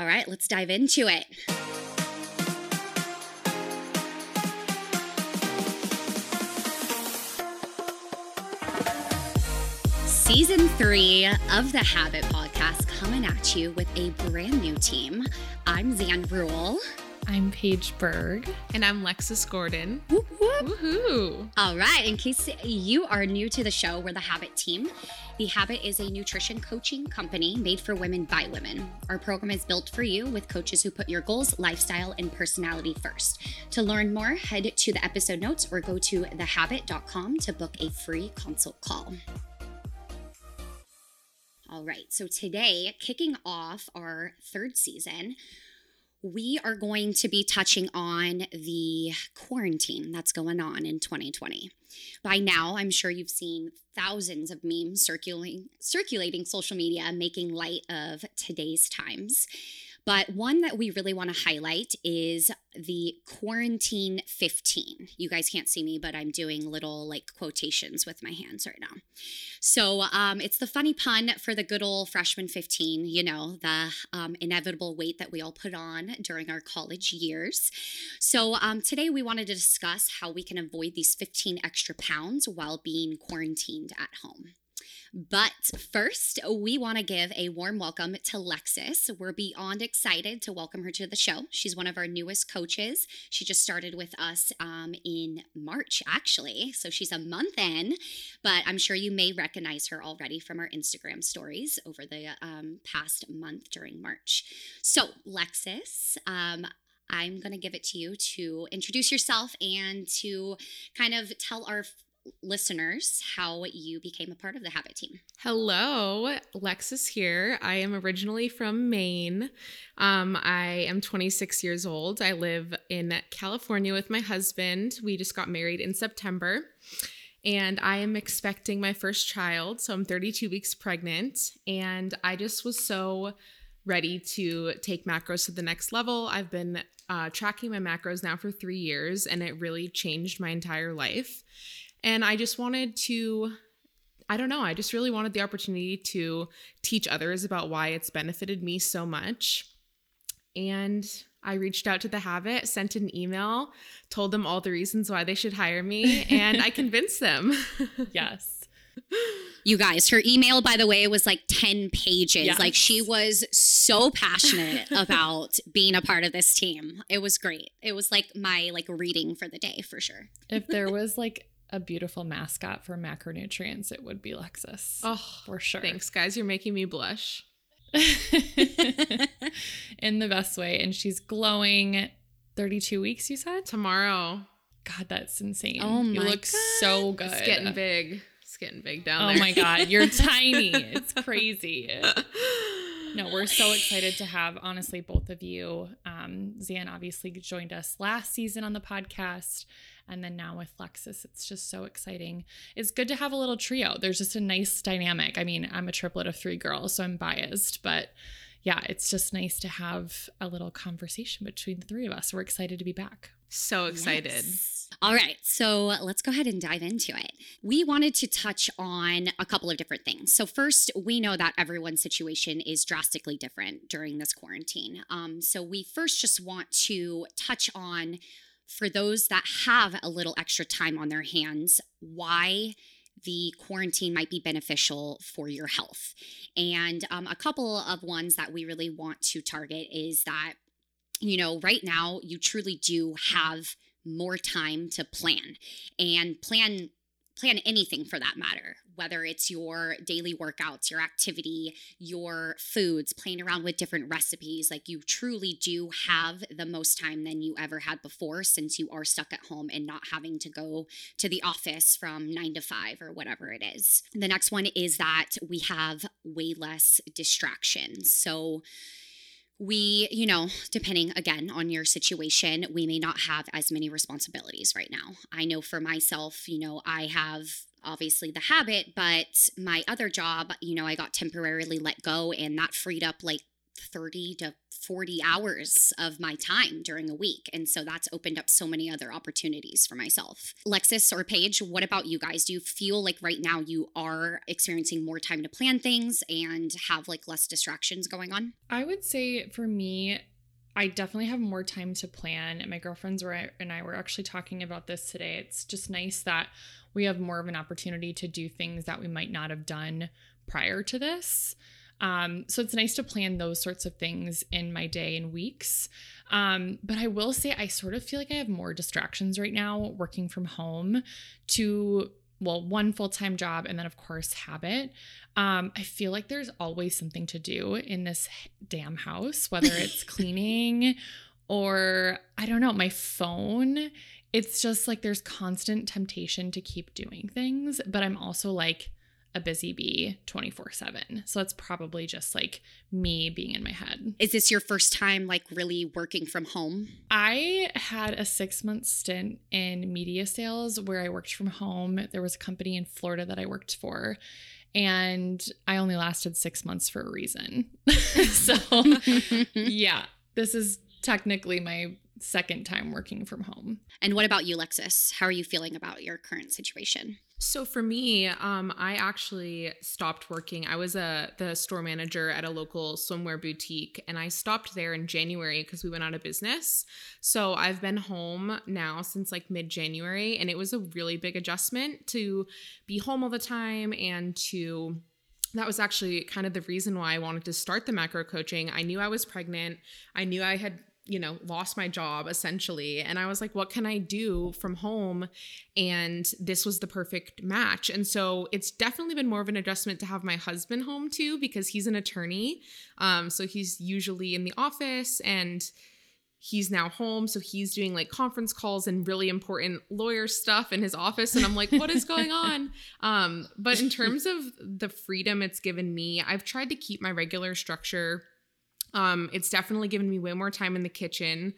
All right, let's dive into it. Season three of the Habyt Podcast coming at you with a brand new team. I'm Zan Rule. I'm Paige Berg. And I'm Lexis Gordon. Whoop, whoop. Woohoo! All right, in case you are new to the show, we're the Habyt team. The Habyt is a nutrition coaching company made for women by women. Our program is built for you with coaches who put your goals, lifestyle, and personality first. To learn more, head to the episode notes or go to thehabyt.com to book a free consult call. All right, so today, kicking off our third season, we are going to be touching on the quarantine that's going on in 2020. By now, I'm sure you've seen thousands of memes circulating circulating social media making light of today's times. But one that we really want to highlight is the quarantine 15. You guys can't see me, but I'm doing little like quotations with my hands right now. So um, it's the funny pun for the good old freshman 15, you know, the um, inevitable weight that we all put on during our college years. So um, today we wanted to discuss how we can avoid these 15 extra pounds while being quarantined at home. But first, we want to give a warm welcome to Lexis. We're beyond excited to welcome her to the show. She's one of our newest coaches. She just started with us um, in March, actually. So she's a month in, but I'm sure you may recognize her already from our Instagram stories over the um, past month during March. So, Lexis, um, I'm going to give it to you to introduce yourself and to kind of tell our listeners how you became a part of the Habyt team. Hello, Lexis here. I am originally from Maine. Um, I am 26 years old. I live in California with my husband. We just got married in September. And I am expecting my first child. So I'm 32 weeks pregnant. And I just was so ready to take macros to the next level. I've been uh, tracking my macros now for three years, and it really changed my entire life. And I just wanted to, I don't know, I just really wanted the opportunity to teach others about why it's benefited me so much. And I reached out to the Habyt, sent an email, told them all the reasons why they should hire me, and I convinced them. yes. You guys, her email, by the way, was like 10 pages. Yes. Like she was so passionate about being a part of this team. It was great. It was like my like reading for the day for sure. If there was like a beautiful mascot for macronutrients, it would be Lexis. Oh, for sure. Thanks, guys. You're making me blush. In the best way. And she's glowing 32 weeks, you said? Tomorrow. God, that's insane. Oh my You look so good. It's getting big. It's getting big down Oh there. Oh my God, you're tiny. It's crazy. No, we're so excited to have, honestly, both of you. Um, Zan obviously joined us last season on the podcast. And then now with Lexis, it's just so exciting. It's good to have a little trio. There's just a nice dynamic. I mean, I'm a triplet of three girls, so I'm biased, but yeah, it's just nice to have a little conversation between the three of us. We're excited to be back. So excited. Yes. All right, so let's go ahead and dive into it. We wanted to touch on a couple of different things. So, first, we know that everyone's situation is drastically different during this quarantine. Um, so, we first just want to touch on for those that have a little extra time on their hands, why the quarantine might be beneficial for your health. And um, a couple of ones that we really want to target is that, you know, right now you truly do have more time to plan and plan plan anything for that matter whether it's your daily workouts your activity your foods playing around with different recipes. Like you truly do have the most time than you ever had before since you are stuck at home and not having to go to the office from 9 to 5 or whatever it is. The next one is that we have way less distractions. So we, you know, depending again on your situation, we may not have as many responsibilities right now. I know for myself, you know, I have obviously the Habyt, but my other job, you know, I got temporarily let go and that freed up like 30 to 40 hours of my time during a week. And so that's opened up so many other opportunities for myself. Lexis or Paige, what about you guys? Do you feel like right now you are experiencing more time to plan things and have like less distractions going on? I would say for me, I definitely have more time to plan. My girlfriends were and I were actually talking about this today. It's just nice that we have more of an opportunity to do things that we might not have done prior to this. Um, so it's nice to plan those sorts of things in my day and weeks. Um, but I will say, I sort of feel like I have more distractions right now working from home to, well, one full time job and then, of course, Habyt. Um, I feel like there's always something to do in this damn house, whether it's cleaning or I don't know, my phone. It's just like there's constant temptation to keep doing things, but I'm also like, a busy bee 24 7. So it's probably just like me being in my head. Is this your first time like really working from home? I had a six month stint in media sales where I worked from home. There was a company in Florida that I worked for. And I only lasted six months for a reason. so, yeah, this is technically my second time working from home. And what about you, Lexis? How are you feeling about your current situation? So for me, um, I actually stopped working. I was a the store manager at a local swimwear boutique, and I stopped there in January because we went out of business. So I've been home now since like mid January, and it was a really big adjustment to be home all the time and to that was actually kind of the reason why I wanted to start the macro coaching. I knew I was pregnant. I knew I had you know, lost my job essentially. And I was like, what can I do from home? And this was the perfect match. And so it's definitely been more of an adjustment to have my husband home too, because he's an attorney. Um, so he's usually in the office and he's now home. So he's doing like conference calls and really important lawyer stuff in his office. And I'm like, what is going on? Um, but in terms of the freedom it's given me, I've tried to keep my regular structure um, it's definitely given me way more time in the kitchen.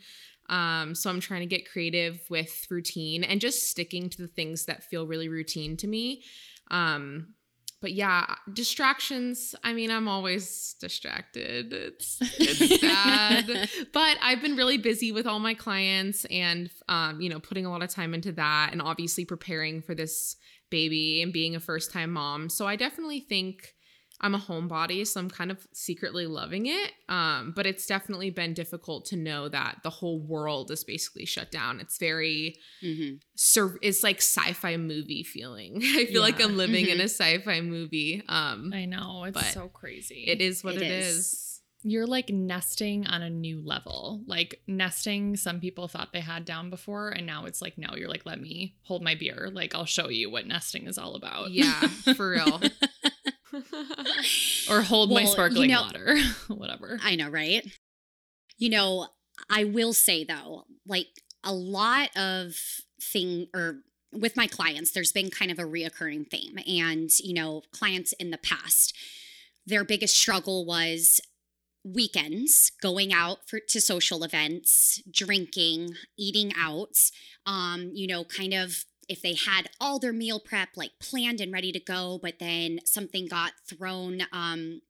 Um, so I'm trying to get creative with routine and just sticking to the things that feel really routine to me. Um, but yeah, distractions. I mean, I'm always distracted. It's it's bad. but I've been really busy with all my clients and um, you know, putting a lot of time into that and obviously preparing for this baby and being a first time mom. So I definitely think I'm a homebody, so I'm kind of secretly loving it. Um, but it's definitely been difficult to know that the whole world is basically shut down. It's very, mm-hmm. sur- it's like sci-fi movie feeling. I feel yeah. like I'm living mm-hmm. in a sci-fi movie. Um, I know it's so crazy. It is what it, it is. is. You're like nesting on a new level. Like nesting, some people thought they had down before, and now it's like, no, you're like, let me hold my beer. Like, I'll show you what nesting is all about. Yeah, for real. or hold well, my sparkling you know, water, whatever. I know, right? You know, I will say though, like a lot of thing or with my clients, there's been kind of a reoccurring theme. And, you know, clients in the past, their biggest struggle was weekends going out for to social events drinking eating out um you know kind of if they had all their meal prep like planned and ready to go, but then something got thrown, um,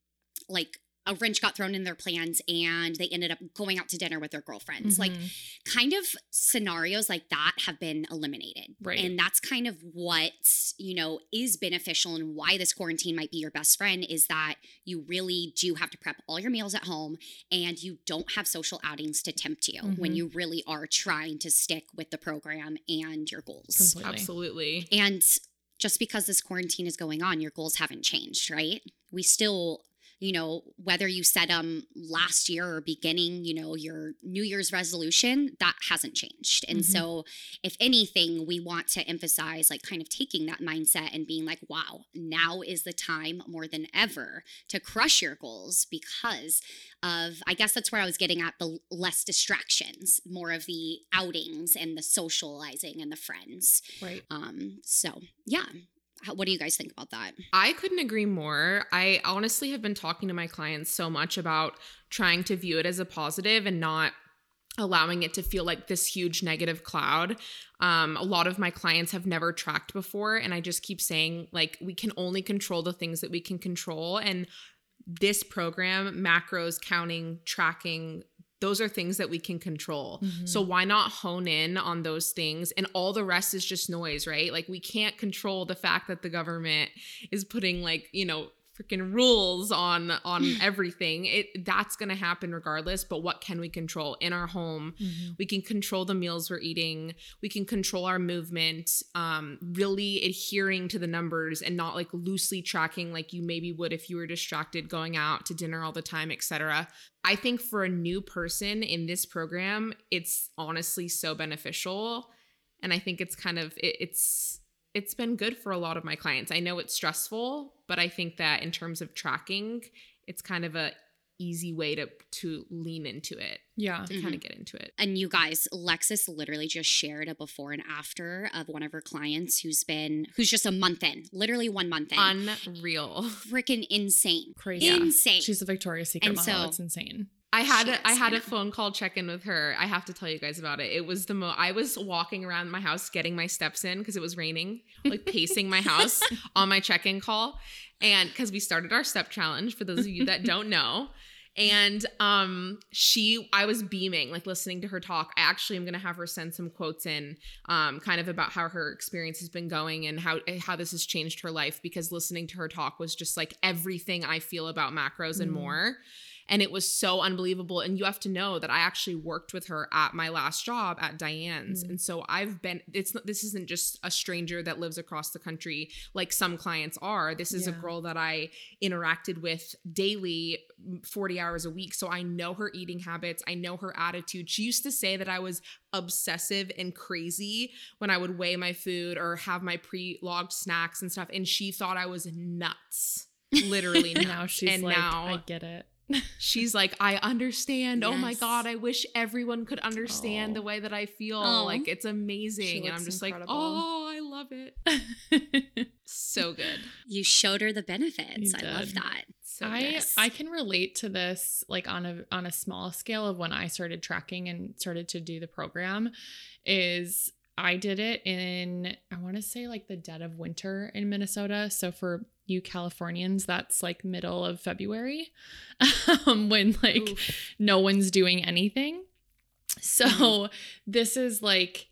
like a wrench got thrown in their plans and they ended up going out to dinner with their girlfriends. Mm-hmm. Like kind of scenarios like that have been eliminated. Right. And that's kind of what, you know, is beneficial and why this quarantine might be your best friend is that you really do have to prep all your meals at home and you don't have social outings to tempt you mm-hmm. when you really are trying to stick with the program and your goals. Completely. Absolutely. And just because this quarantine is going on, your goals haven't changed, right? We still you know, whether you set them last year or beginning, you know, your New Year's resolution, that hasn't changed. And mm-hmm. so, if anything, we want to emphasize like kind of taking that mindset and being like, wow, now is the time more than ever to crush your goals because of, I guess that's where I was getting at the less distractions, more of the outings and the socializing and the friends. Right. Um, so yeah, what do you guys think about that? I couldn't agree more. I honestly have been talking to my clients so much about trying to view it as a positive and not allowing it to feel like this huge negative cloud. Um, a lot of my clients have never tracked before, and I just keep saying, like, we can only control the things that we can control. And this program, macros, counting, tracking, those are things that we can control. Mhm. So why not hone in on those things and all the rest is just noise, right? Like we can't control the fact that the government is putting like, you know, freaking rules on on everything. It that's going to happen regardless, but what can we control in our home? Mhm. We can control the meals we're eating. We can control our movement, um, really adhering to the numbers and not like loosely tracking like you maybe would if you were distracted going out to dinner all the time, etc. I think for a new person in this program, it's honestly so beneficial. And I think it's kind of it, it's it's been good for a lot of my clients. I know it's stressful, but I think that in terms of tracking, it's kind of a easy way to to lean into it, Yeah. to kind of mm-hmm. get into it. And you guys, Lexis literally just shared a before and after of one of her clients who's been who's just a month in, literally one month in. Unreal. Freaking insane. Crazy. Insane. She's a Victoria's Secret And model. so- it's insane. I had Shit, a, I had a phone call check in with her. I have to tell you guys about it. It was the mo. I was walking around my house getting my steps in because it was raining, like pacing my house on my check in call, and because we started our step challenge for those of you that don't know. And um, she, I was beaming, like listening to her talk. I actually am gonna have her send some quotes in, um, kind of about how her experience has been going and how how this has changed her life. Because listening to her talk was just like everything I feel about macros and Mm. more and it was so unbelievable. And you have to know that i actually worked with her at my last job at diane's. Mm. and so i've been it's not this isn't just a stranger that lives across the country like some clients are. This is a girl that i interacted with daily 40 hours a week. So i know her eating habits. I know her attitude. She used to say that i was obsessive and crazy when i would weigh my food or have my pre-logged snacks and stuff. And she thought i was nuts. Literally nuts. now she's and like, now I get it. She's like i understand oh my god i wish everyone could understand Oh. the way that i feel Oh. like it's amazing and i'm just incredible. like oh i love it so good You showed her the benefits. I love that. so I good. I can relate to this like on a on a small scale of when I started tracking and started to do the program is I did it in I want to say like the dead of winter in Minnesota. So for you Californians, that's like middle of February, um, when like Oof. no one's doing anything. So Mhm. this is like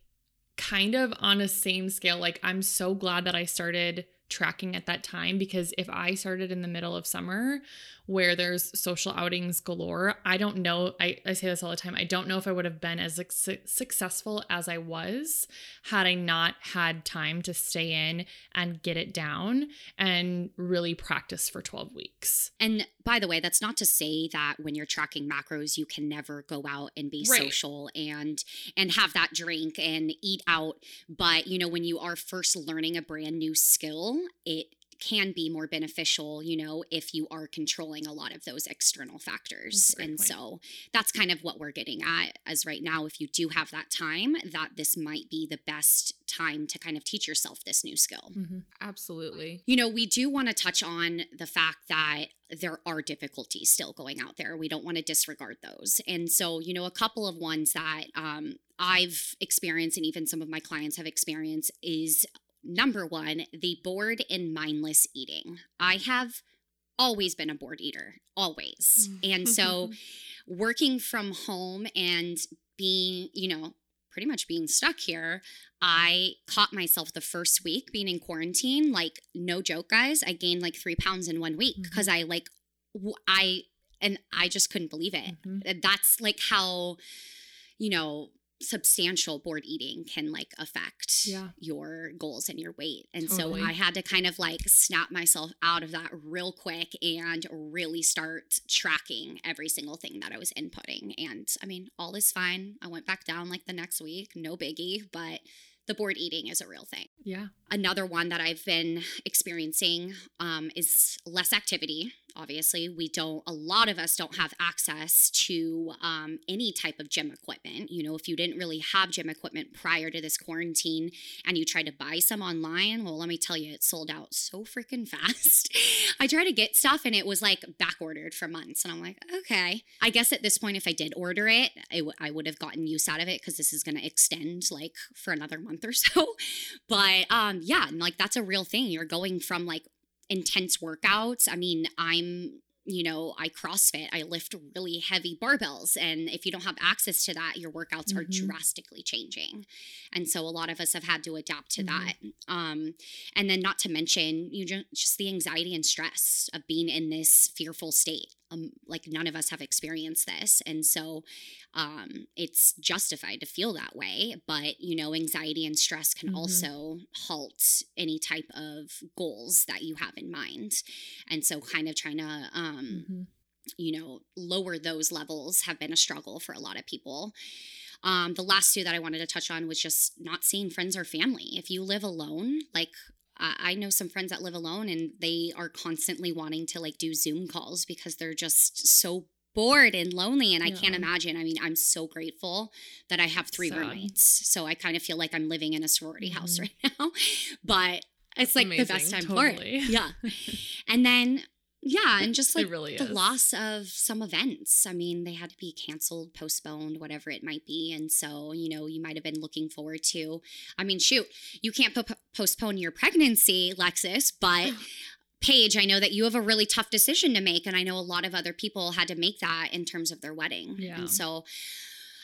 kind of on a same scale. Like I'm so glad that I started tracking at that time because if I started in the middle of summer where there's social outings galore, I don't know. I, I say this all the time. I don't know if I would have been as su- successful as I was had I not had time to stay in and get it down and really practice for 12 weeks. And by the way, that's not to say that when you're tracking macros, you can never go out and be Right. social and and have that drink and eat out. But you know, when you are first learning a brand new skill, it can be more beneficial, you know, if you are controlling a lot of those external factors. That's a great And point. so that's kind of what we're getting at as right now. If you do have that time, that this might be the best time to kind of teach yourself this new skill. absolutely You know, we do want to touch on the fact that there are difficulties still going out there. We don't want to disregard those. And so, you know, a couple of ones that um, I've experienced and even some of my clients have experienced is number one, the bored and mindless eating. I have always been a bored eater, always. And so, working from home and being, you know, pretty much being stuck here, I caught myself the first week being in quarantine. Like, no joke, guys, I gained like three pounds in one week because I like, I, and I just couldn't believe it. Mhm. That's like how, you know, substantial bored eating can like affect Yeah. your goals and your weight. And Totally. so I had to kind of like snap myself out of that real quick and really start tracking every single thing that I was inputting. And I mean, all is fine. I went back down like the next week, no biggie, but the bored eating is a real thing. Yeah. Another one that I've been experiencing um, is less activity. Obviously, we don't, a lot of us don't have access to um, any type of gym equipment. You know, if you didn't really have gym equipment prior to this quarantine and you tried to buy some online, well, let me tell you, it sold out so freaking fast. I tried to get stuff and it was like back ordered for months. And I'm like, okay. I guess at this point, if I did order it, I, w- I would have gotten use out of it because this is going to extend like for another month or so. But um, yeah, and like that's a real thing. You're going from like intense workouts. I mean, I'm you know, I CrossFit, I lift really heavy barbells. And if you don't have access to that, your workouts are Mhm. drastically changing. And so a lot of us have had to adapt to Mhm. that. Um, and then, not to mention, you ju- just the anxiety and stress of being in this fearful state. Um, like, none of us have experienced this. And so um, it's justified to feel that way. But, you know, anxiety and stress can Mhm. also halt any type of goals that you have in mind. And so, kind of trying to, um, Mhm. you know, lower those levels have been a struggle for a lot of people. Um, the last two that I wanted to touch on was just not seeing friends or family. If you live alone, like I I know some friends that live alone and they are constantly wanting to like do Zoom calls because they're just so bored and lonely. And I can't imagine. I mean, I'm so grateful that I have three Sad. roommates. So I kind of feel like I'm living in a sorority house Mhm. right now. But it's like the best amazing. time for Totally. it. Yeah. and then, yeah, and just like really the is. loss of some events. I mean, they had to be canceled, postponed, whatever it might be. And so, you know, you might have been looking forward to, I mean, shoot, you can't po- postpone your pregnancy, Lexis, but Paige, I know that you have a really tough decision to make. And I know a lot of other people had to make that in terms of their wedding. Yeah. And so,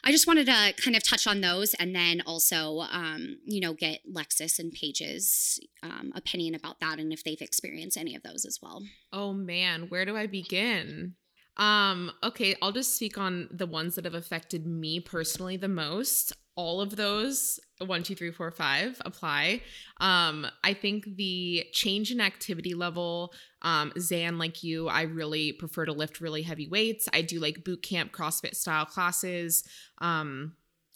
I just wanted to kind of touch on those and then also, um, you know, get Lexis and Paige's um, opinion about that and if they've experienced any of those as well. Oh man, where do I begin? Um, okay, I'll just speak on the ones that have affected me personally the most. All of those, one, two, three, four, five, apply. Um, I think the change in activity level, um, Zan, like you, I really prefer to lift really heavy weights. I do like boot camp CrossFit style classes. Um,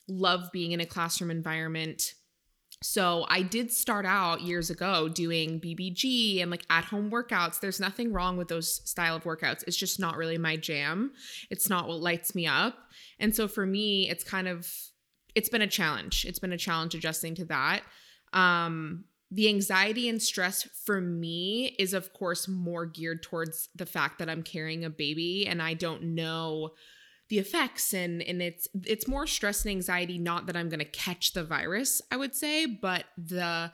love being in a classroom environment. So I did start out years ago doing BBG and like at home workouts. There's nothing wrong with those style of workouts. It's just not really my jam. It's not what lights me up. And so for me, it's kind of it's been a challenge. It's been a challenge adjusting to that. Um the anxiety and stress for me is of course more geared towards the fact that I'm carrying a baby and I don't know the effects and and it's it's more stress and anxiety not that i'm going to catch the virus i would say but the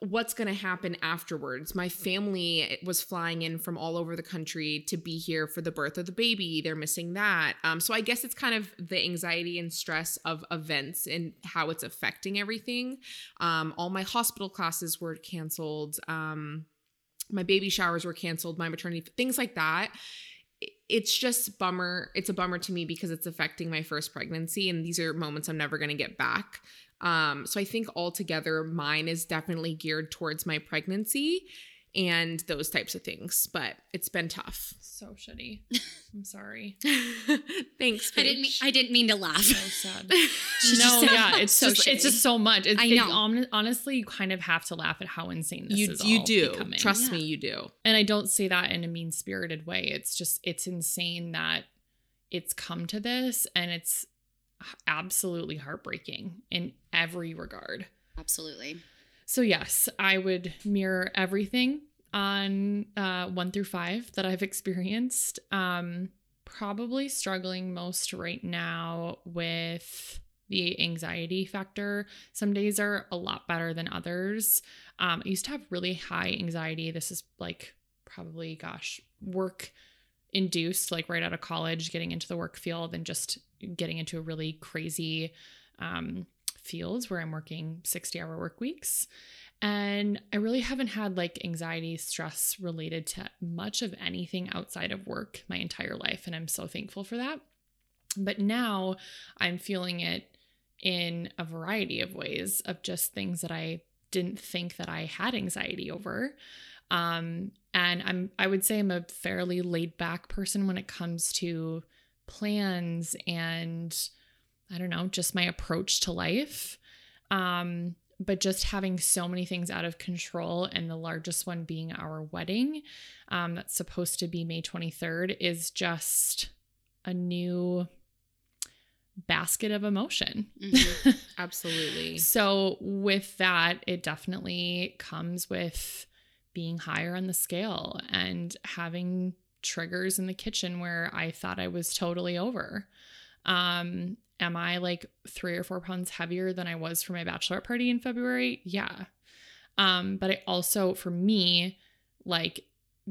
what's going to happen afterwards. My family was flying in from all over the country to be here for the birth of the baby. They're missing that. Um, so i guess it's kind of the anxiety and stress of events and how it's affecting everything. Um, all my hospital classes were canceled. Um, my baby showers were canceled my maternity things like that it's just bummer it's a bummer to me because it's affecting my first pregnancy and these are moments i'm never going to get back. Um, so i think altogether mine is definitely geared towards my pregnancy and those types of things but it's been tough So shitty. I'm sorry. thanks I didn't mean, I didn't mean to laugh. So sad. No, yeah, it's so just it's just so much. It's, I know. hon- honestly, you kind of have to laugh at how insane this you is. you do becoming. trust Yeah. me you do and I don't say that in a mean spirited way. It's just it's insane that it's come to this, and it's absolutely heartbreaking in every regard. Absolutely. So yes, I would mirror everything on uh, one through five that I've experienced. Um, probably struggling most right now with the anxiety factor. Some days are a lot better than others. Um, I used to have really high anxiety. This is like probably, gosh, work induced, like right out of college, getting into the work field and just getting into a really crazy um, fields where I'm working 60 hour work weeks. And I really haven't had like anxiety, stress related to much of anything outside of work my entire life. And I'm so thankful for that. But now I'm feeling it in a variety of ways of just things that I didn't think that I had anxiety over. Um, and I'm I would say I'm a fairly laid back person when it comes to plans and I don't know, just my approach to life. Um, but just having so many things out of control, and the largest one being our wedding, um, that's supposed to be May 23rd, is just a new basket of emotion. Mhm. absolutely So, with that, it definitely comes with being higher on the scale and having triggers in the kitchen where I thought I was totally over. Um, am I like three or four pounds heavier than I was for my bachelorette party in February? Yeah. Um, but I also, for me, like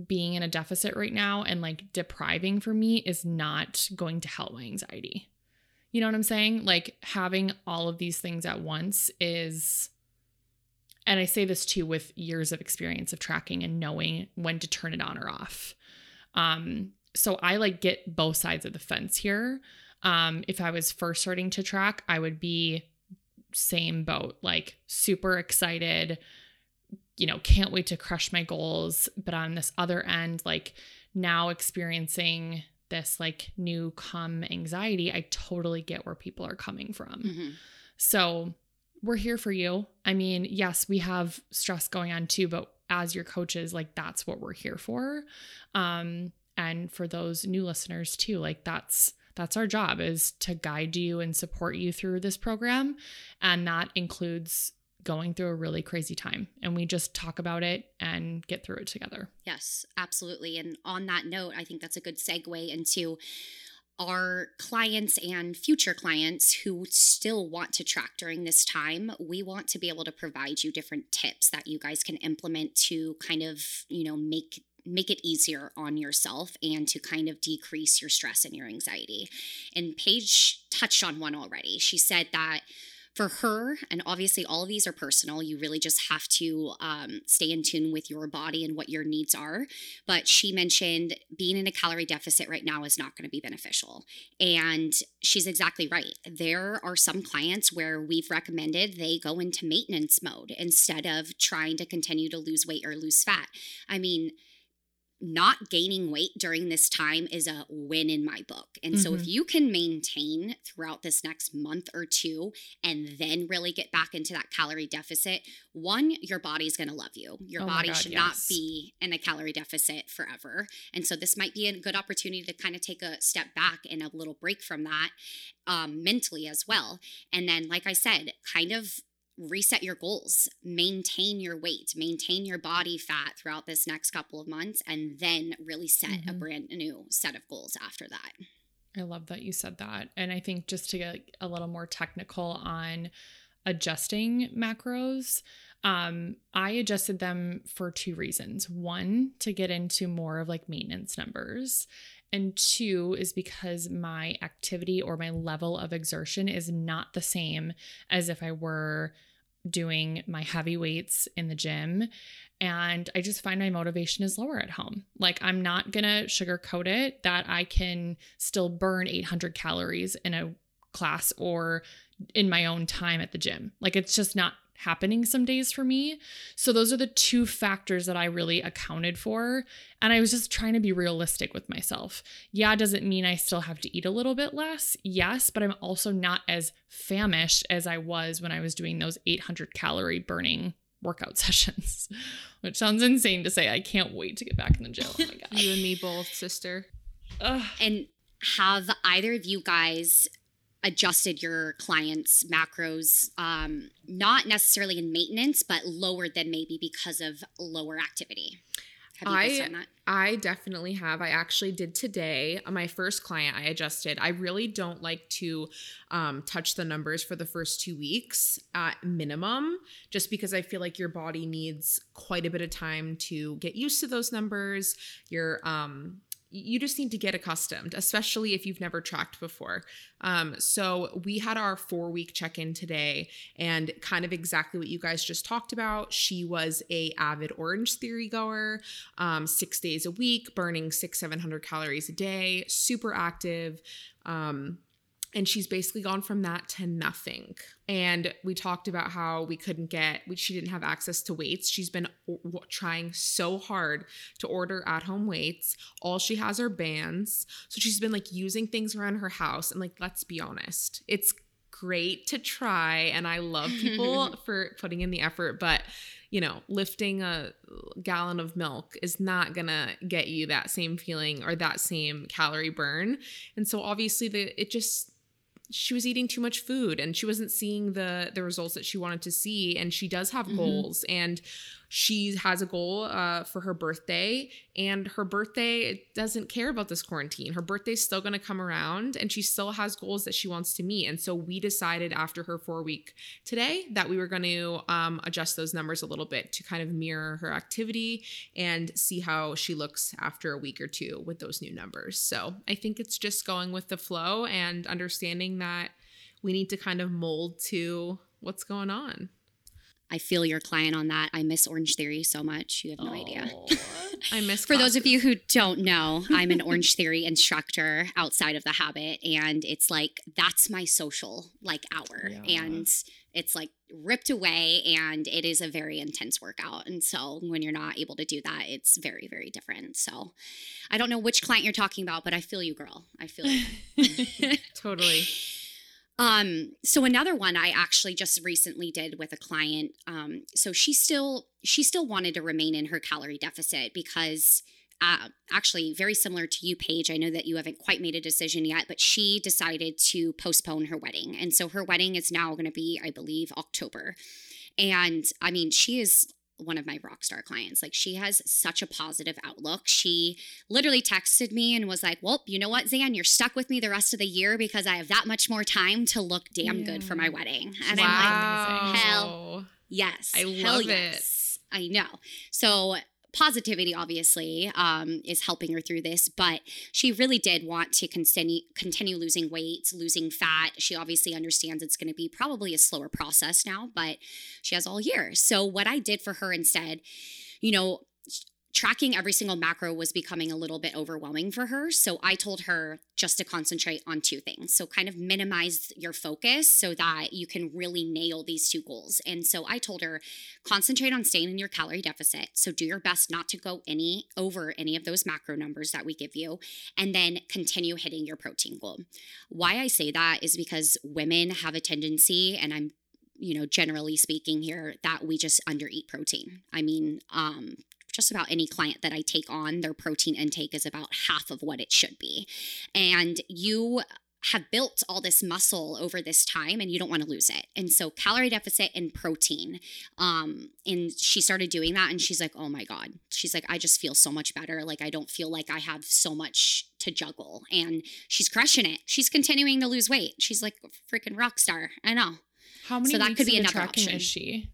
being in a deficit right now and like depriving for me is not going to help my anxiety. You know what I'm saying? Like having all of these things at once is and I say this too with years of experience of tracking and knowing when to turn it on or off. Um, so I like get both sides of the fence here. Um, if I was first starting to track, I would be same boat, like super excited, you know, can't wait to crush my goals. But on this other end, like now experiencing this like new calm anxiety, I totally get where people are coming from. Mhm. So we're here for you. I mean, yes, we have stress going on too, but as your coaches, like that's what we're here for. Um, and for those new listeners too, like that's that's our job is to guide you and support you through this program. And that includes going through a really crazy time. And we just talk about it and get through it together. Yes, absolutely. And on that note, I think that's a good segue into our clients and future clients who still want to track during this time. We want to be able to provide you different tips that you guys can implement to kind of, you know, make make it easier on yourself and to kind of decrease your stress and your anxiety. And Paige touched on one already. She said that for her, and obviously all of these are personal, you really just have to um, stay in tune with your body and what your needs are. But she mentioned being in a calorie deficit right now is not going to be beneficial. And she's exactly right. There are some clients where we've recommended they go into maintenance mode instead of trying to continue to lose weight or lose fat. I mean, not gaining weight during this time is a win in my book. And so if Mhm. you can maintain throughout this next month or two and then really get back into that calorie deficit, one, your body's going to love you. Your Oh body God, should not be in a calorie deficit forever. And so this might be a good opportunity to kind of take a step back and a little break from that um, mentally as well. And then, like I said, kind of reset your goals, maintain your weight, maintain your body fat throughout this next couple of months, and then really set a Mhm. brand new set of goals after that. I love that you said that. And I think just to get a little more technical on adjusting macros, um, I adjusted them for two reasons. One, to get into more of like maintenance numbers. And two is because my activity or my level of exertion is not the same as if I were doing my heavy weights in the gym. And I just find my motivation is lower at home. Like, I'm not gonna sugarcoat it that I can still burn 800 calories in a class or in my own time at the gym. Like, it's just not happening some days for me. So, those are the two factors that I really accounted for. And I was just trying to be realistic with myself. Yeah, does it mean I still have to eat a little bit less? Yes, but I'm also not as famished as I was when I was doing those 800 calorie burning workout sessions, which sounds insane to say. I can't wait to get back in the gym. Oh my God. You and me both, sister. Ugh. And have either of you guys adjusted your clients' macros, um, not necessarily in maintenance, but lower than maybe because of lower activity? Have you I- done that? I definitely have. I actually did today. My first client, I adjusted. I really don't like to um, touch the numbers for the first two weeks at minimum, just because I feel like your body needs quite a bit of time to get used to those numbers. Your um, you just need to get accustomed, especially if you've never tracked before. Um, so we had our four week check in today, and kind of exactly what you guys just talked about. She was a avid Orange Theory goer, um, six days a week, burning six seven hundred calories a day, super active. Um, and she's basically gone from that to nothing. And we talked about how we couldn't get, we, she didn't have access to weights. She's been o- trying so hard to order at home weights. All she has are bands. So she's been like using things around her house. And like, let's be honest, it's great to try. And I love people for putting in the effort, but you know, lifting a gallon of milk is not gonna get you that same feeling or that same calorie burn. And so obviously the it just she was eating too much food and she wasn't seeing the the results that she wanted to see and she does have Mhm. goals and she has a goal uh, for her birthday and her birthday doesn't care about this quarantine. Her birthday's still going to come around and she still has goals that she wants to meet. And so we decided after her four week today that we were going to um, adjust those numbers a little bit to kind of mirror her activity and see how she looks after a week or two with those new numbers. So i think it's just going with the flow and understanding that we need to kind of mold to what's going on I feel your client on that. I miss Orange Theory so much. You have no idea. I miss For those of you who don't know, I'm an Orange Theory instructor outside of the Habyt and it's like that's my social like hour Yeah. and it's like ripped away and it is a very intense workout. And so when you're not able to do that, it's very very different. So I don't know which client you're talking about, but I feel you girl. I feel you. totally Um, so another one I actually just recently did with a client. Um, so she still she still wanted to remain in her calorie deficit because uh, actually very similar to you, Paige. I know that you haven't quite made a decision yet, but she decided to postpone her wedding, and so her wedding is now going to be, I believe, October. And I mean, she is one of my rock star clients. Like she has such a positive outlook. She literally texted me and was like, Well, you know what, Zan, you're stuck with me the rest of the year because I have that much more time to look damn good for my wedding. And Wow. I'm like, hell Yes. I hell love it. yes. I know. So positivity obviously um, is helping her through this but she really did want to continue continue losing weight losing fat. She obviously understands it's going to be probably a slower process now but she has all year. So what i did for her instead you know tracking every single macro was becoming a little bit overwhelming for her. So I told her just to concentrate on two things. So kind of minimize your focus so that you can really nail these two goals. And so I told her concentrate on staying in your calorie deficit. So do your best not to go any over any of those macro numbers that we give you and then continue hitting your protein goal. Why I say that is because women have a tendency and I'm you know generally speaking here that we just undereat protein. I mean um just about any client that I take on, their protein intake is about half of what it should be. And you have built all this muscle over this time and you don't want to lose it. And so calorie deficit and protein. Um and she started doing that and she's like, "Oh my god." She's like, "I just feel so much better. Like I don't feel like I have so much to juggle." And she's crushing it. She's continuing to lose weight. She's like a freaking rock star. I know. How many So that could be another tracking option. is she?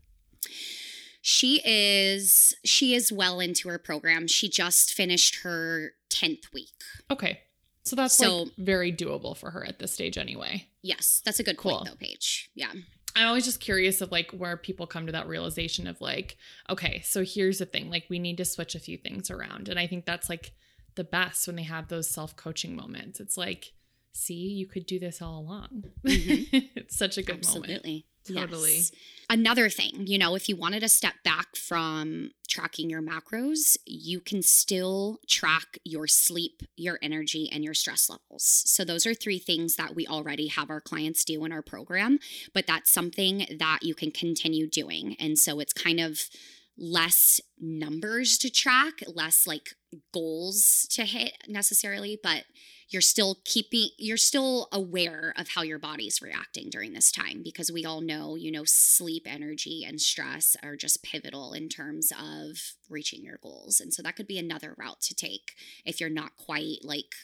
She is she is well into her program. She just finished her 10th week. Okay. So that's So- like very doable for her at this stage anyway. Yes, that's a good Cool. point though, Paige. Yeah. I'm always just curious of like where people come to that realization of like, okay, so here's the thing, like we need to switch a few things around. And I think that's like the best when they have those self-coaching moments. It's like, see, you could do this all along. Mhm. it's such a good moment. Absolutely. Totally. Yes. Another thing, you know, if you wanted to step back from tracking your macros, you can still track your sleep, your energy, and your stress levels. So, those are three things that we already have our clients do in our program, but that's something that you can continue doing. And so, it's kind of less numbers to track, less like goals to hit necessarily, but you're still keeping you're still aware of how your body's reacting during this time because we all know you know sleep energy and stress are just pivotal in terms of reaching your goals. And so that could be another route to take if you're not quite like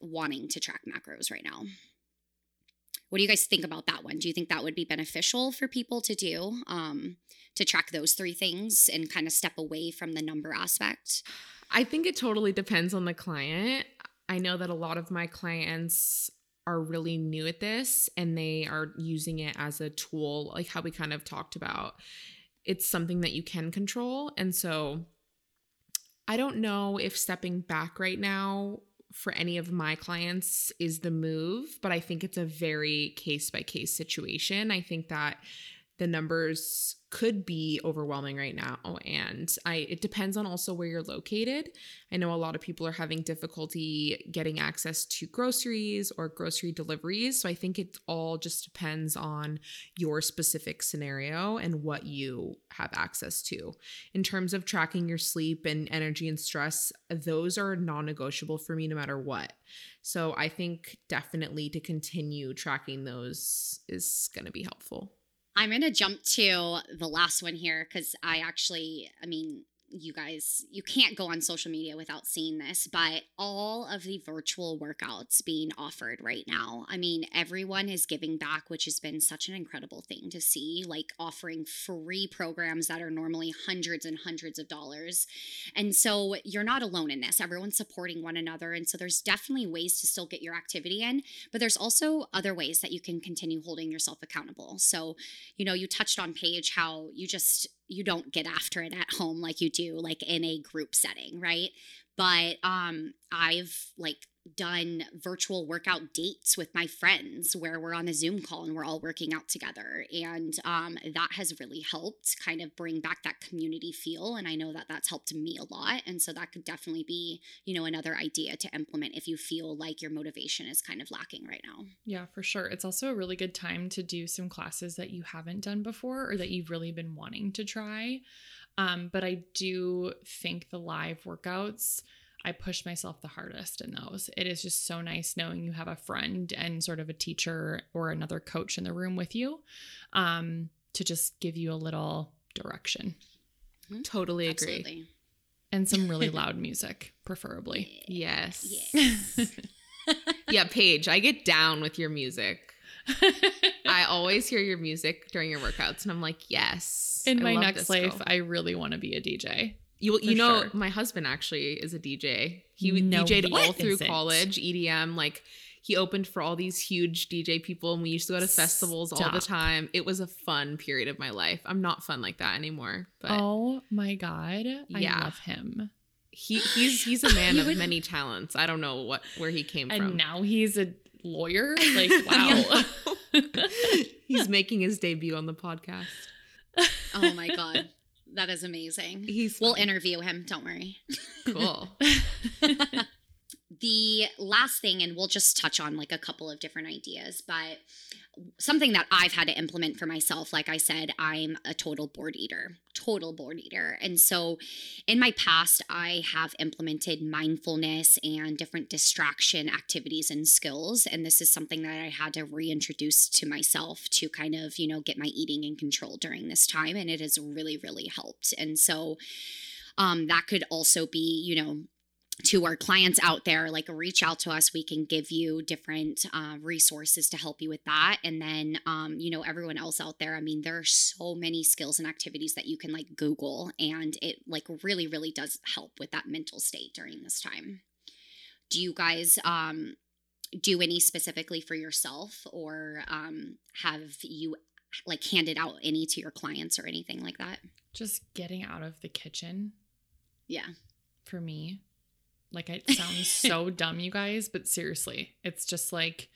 wanting to track macros right now what do you guys think about that one do you think that would be beneficial for people to do um, to track those three things and kind of step away from the number aspect I think it totally depends on the client. I know that a lot of my clients are really new at this and they are using it as a tool, like how we kind of talked about. It's something that you can control. And so I don't know if stepping back right now for any of my clients is the move, but I think it's a very case by case situation. I think that the numbers could be overwhelming right now and i it depends on also where you're located. I know a lot of people are having difficulty getting access to groceries or grocery deliveries so i think it all just depends on your specific scenario and what you have access to. In terms of tracking your sleep and energy and stress those are non-negotiable for me no matter what. So i think definitely to continue tracking those is going to be helpful I'm going to jump to the last one here because I actually, I mean, you guys, you can't go on social media without seeing this, but all of the virtual workouts being offered right now. I mean, everyone is giving back, which has been such an incredible thing to see, like offering free programs that are normally hundreds and hundreds of dollars. And so you're not alone in this. Everyone's supporting one another. And so there's definitely ways to still get your activity in, but there's also other ways that you can continue holding yourself accountable. So, you know, you touched on Paige how you just you don't get after it at home like you do like in a group setting, right? But um I've like done virtual workout dates with my friends where we're on a Zoom call and we're all working out together. And um, that has really helped kind of bring back that community feel. And I know that that's helped me a lot. And so that could definitely be, you know, another idea to implement if you feel like your motivation is kind of lacking right now. Yeah, for sure. It's also a really good time to do some classes that you haven't done before or that you've really been wanting to try. Um, but I do think the live workouts I push myself the hardest in those. It is just so nice knowing you have a friend and sort of a teacher or another coach in the room with you um, to just give you a little direction. Mm-hmm. Totally agree. Absolutely. And some really loud music, preferably. Yes. Yes. yeah, Paige, I get down with your music. I always hear your music during your workouts, and I'm like, yes. In I my next life, girl. I really want to be a DJ. You you know sure. my husband actually is a DJ. He No, DJ'd he all through isn't. college, EDM. Like he opened for all these huge DJ people, and we used to go to festivals all the time. It was a fun period of my life. I'm not fun like that anymore, but oh my god, Yeah. I love him. he he's he's a man You of would- many talents. I don't know what where he came And from. now he's a lawyer. Like wow. he's making his debut on the podcast. oh my God. That is amazing. He's We'll interview him. Don't worry. cool. the last thing, and we'll just touch on like a couple of different ideas, but something that I've had to implement for myself, like I said, I'm a total bored eater, total bored eater. And so in my past, I have implemented mindfulness and different distraction activities and skills. And this is something that I had to reintroduce to myself to kind of, you know, get my eating in control during this time. And it has really, really helped. And so um, that could also be, you know, to our clients out there, like reach out to us. We can give you different uh, resources to help you with that. And then, um, you know, everyone else out there, I mean, there are so many skills and activities that you can like Google, and it like really, really does help with that mental state during this time. Do you guys um, do any specifically for yourself, or um, have you like handed out any to your clients or anything like that? just getting out of the kitchen Yeah. for me. Like it sounds so dumb, you guys, but seriously, it's just like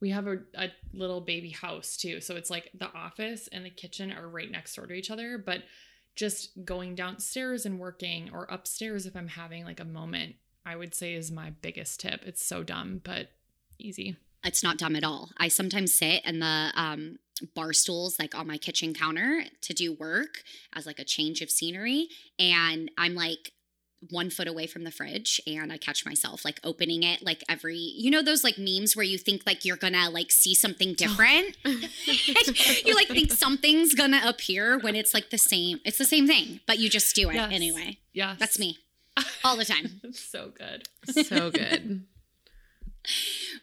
we have a, a little baby house too. So it's like the office and the kitchen are right next door to each other. But just going downstairs and working or upstairs if I'm having like a moment, I would say is my biggest tip. It's so dumb, but easy. it's not dumb at all. I sometimes sit in the um, bar stools, like on my kitchen counter, to do work as like a change of scenery, and I'm like one foot away from the fridge, and I catch myself like opening it, like every you know those like memes where you think like you're gonna like see something oh. different. you like think something's gonna appear when it's like the same. It's the same thing, but you just do it Yes. anyway. Yeah. That's me all the time. so good. so good.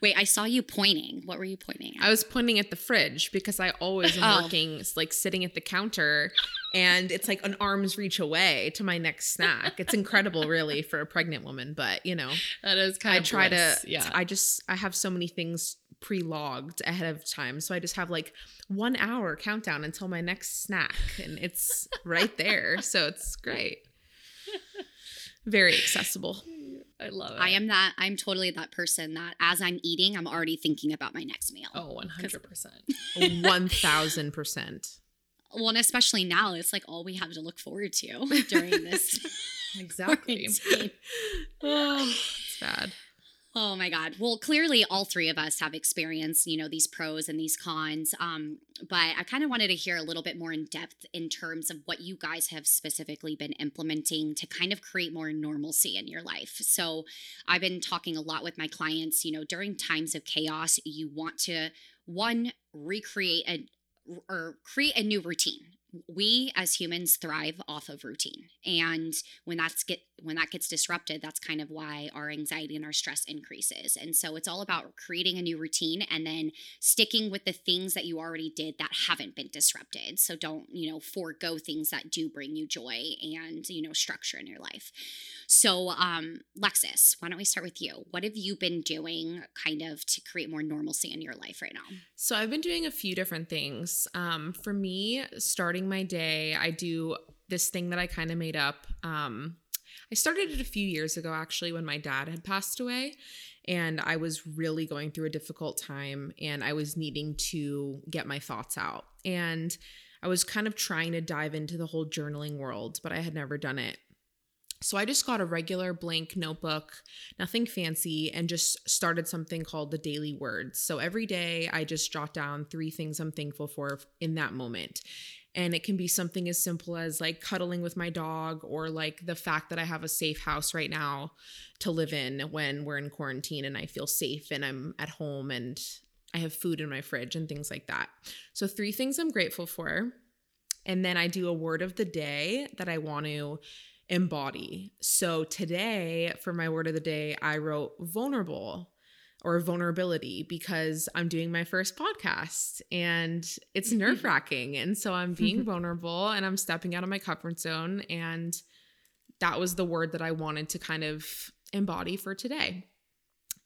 Wait, I saw you pointing. What were you pointing at? I was pointing at the fridge because I always am Oh. working, like sitting at the counter, and it's like an arm's reach away to my next snack. It's incredible, really, for a pregnant woman. But you know, That is kind I of try bliss. to. Yeah. I just I have so many things pre-logged ahead of time, so I just have like one hour countdown until my next snack, and it's right there. So it's great. Very accessible. I love it. I am that. I'm totally that person that as I'm eating, I'm already thinking about my next meal. Oh, 100%. One thousand percent. Well, and especially now, it's like all we have to look forward to during this. Exactly. Oh, it's bad. Oh my God. Well, clearly all three of us have experienced, you know, these pros and these cons. Um, but I kind of wanted to hear a little bit more in depth in terms of what you guys have specifically been implementing to kind of create more normalcy in your life. So I've been talking a lot with my clients, you know, during times of chaos, you want to one recreate a or create a new routine we as humans thrive off of routine. And when that's get when that gets disrupted that's kind of why our anxiety and our stress increases. And so it's all about creating a new routine and then sticking with the things that you already did that haven't been disrupted. So don't you know forego things that do bring you joy and you know structure in your life. So um Lexis why don't we start with you? What have you been doing kind of to create more normalcy in your life right now? So i've been doing a few different things. Um for me starting my day i do this thing that I kind of made up. Um, I started it a few years ago, actually, when my dad had passed away. And I was really going through a difficult time and I was needing to get my thoughts out. And I was kind of trying to dive into the whole journaling world, but I had never done it. So I just got a regular blank notebook, nothing fancy, and just started something called the daily words. So every day I just jot down three things I'm thankful for in that moment. And it can be something as simple as like cuddling with my dog or like the fact that I have a safe house right now to live in when we're in quarantine and I feel safe and I'm at home and I have food in my fridge and things like that. So, three things I'm grateful for. And then I do a word of the day that I want to embody. So, today for my word of the day, I wrote vulnerable or vulnerability because I'm doing my first podcast and it's mm-hmm. nerve wracking. And so I'm being vulnerable and I'm stepping out of my comfort zone. And that was the word that I wanted to kind of embody for today.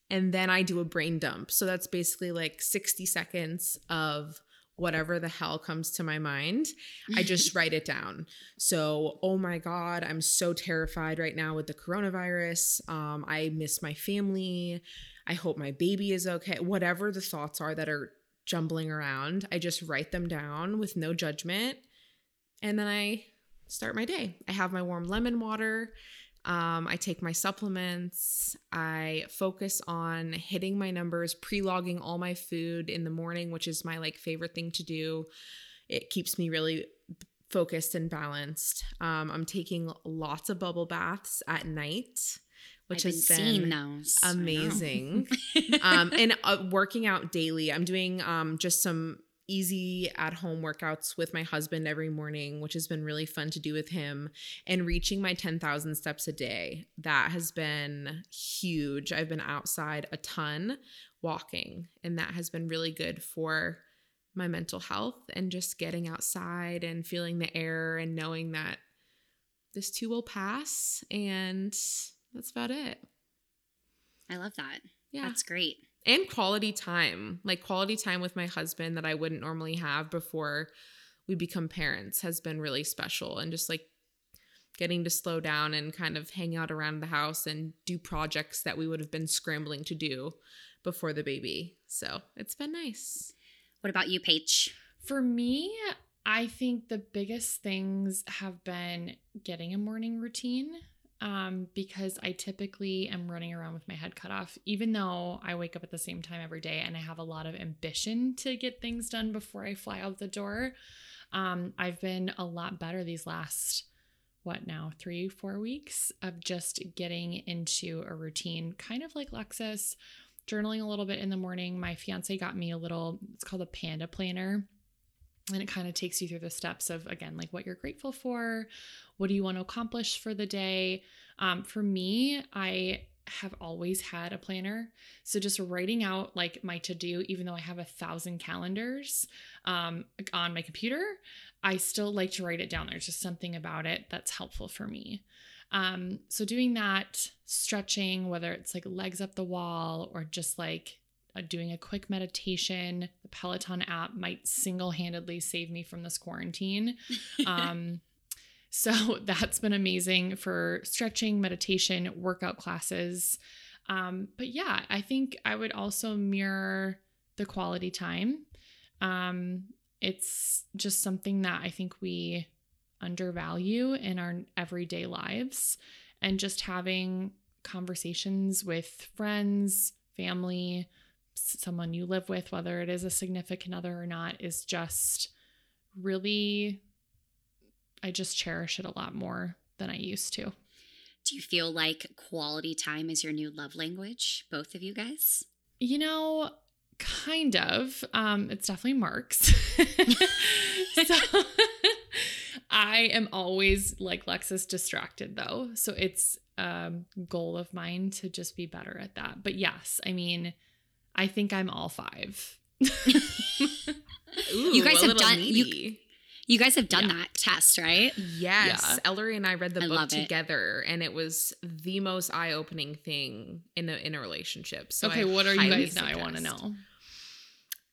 And then I do a brain dump. So that's basically like 60 seconds of whatever the hell comes to my mind, I just write it down. So, oh my God, I'm so terrified right now with the coronavirus. Um, I miss my family. I hope my baby is okay. Whatever the thoughts are that are jumbling around, I just write them down with no judgment. And then I start my day. I have my warm lemon water. Um, I take my supplements. I focus on hitting my numbers, pre logging all my food in the morning, which is my like favorite thing to do. It keeps me really focused and balanced. Um, I'm taking lots of bubble baths at night which I've has been, been those. amazing. um, and uh, working out daily. I'm doing um, just some easy at home workouts with my husband every morning, which has been really fun to do with him, and reaching my 10,000 steps a day. That has been huge. I've been outside a ton walking, and that has been really good for my mental health and just getting outside and feeling the air and knowing that this too will pass and that's about it. I love that. Yeah. That's great. And quality time, like quality time with my husband that I wouldn't normally have before we become parents has been really special. And just like getting to slow down and kind of hang out around the house and do projects that we would have been scrambling to do before the baby. So it's been nice. What about you, Paige? For me, I think the biggest things have been getting a morning routine um, because I typically am running around with my head cut off, even though I wake up at the same time every day and I have a lot of ambition to get things done before I fly out the door. Um, I've been a lot better these last, what now, three, four weeks of just getting into a routine, kind of like Lexis, journaling a little bit in the morning. My fiance got me a little, it's called a panda planner and it kind of takes you through the steps of again like what you're grateful for what do you want to accomplish for the day um, for me i have always had a planner so just writing out like my to do even though i have a thousand calendars um, on my computer i still like to write it down there's just something about it that's helpful for me um, so doing that stretching whether it's like legs up the wall or just like uh, doing a quick meditation. The Peloton app might single handedly save me from this quarantine. Um, so that's been amazing for stretching, meditation, workout classes. Um, but yeah, I think I would also mirror the quality time. Um, it's just something that I think we undervalue in our everyday lives. And just having conversations with friends, family, someone you live with, whether it is a significant other or not, is just really, I just cherish it a lot more than I used to. Do you feel like quality time is your new love language, both of you guys? You know, kind of. Um, it's definitely Mark's. so I am always like Lexis distracted though. So it's a goal of mine to just be better at that. But yes, I mean, I think I'm all five. Ooh, You guys have done- needy. You guys have done Yeah. that test, right? Yes, Yeah. Ellery and I read the I book love it. together, and it was the most eye-opening thing in a in a relationship. So okay, I what are you highly guys now? I want to know.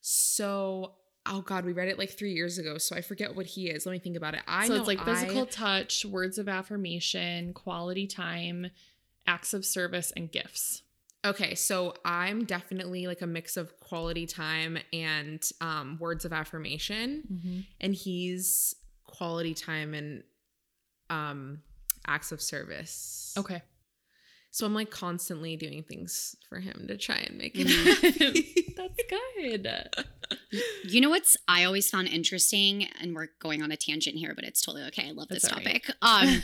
So, oh god, we read it like three years ago, so I forget what he is. Let me think about it. I so know it's like physical I, touch, words of affirmation, quality time, acts of service, and gifts. Okay, so I'm definitely like a mix of quality time and um, words of affirmation, and he's quality time and um, acts of service. Okay. So I'm like constantly doing things for him to try and make him happy. That's good. You know what's I always found interesting, and we're going on a tangent here, but it's totally okay. I love this That's all right. topic.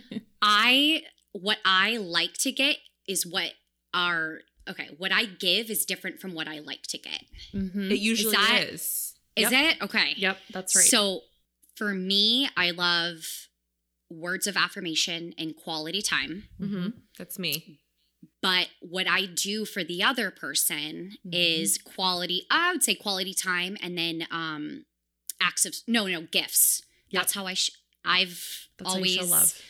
Um, I what I like to get is what are okay. What I give is different from what I like to get. Mhm. It usually that- is. Is Yep. it okay? Yep, that's right. So for me, I love words of affirmation and quality time. hmm That's me. But what I do for the other person Mhm. is quality, I would say quality time and then um acts of no, no, gifts. Yep. That's how I sh- I've That's how you always show love.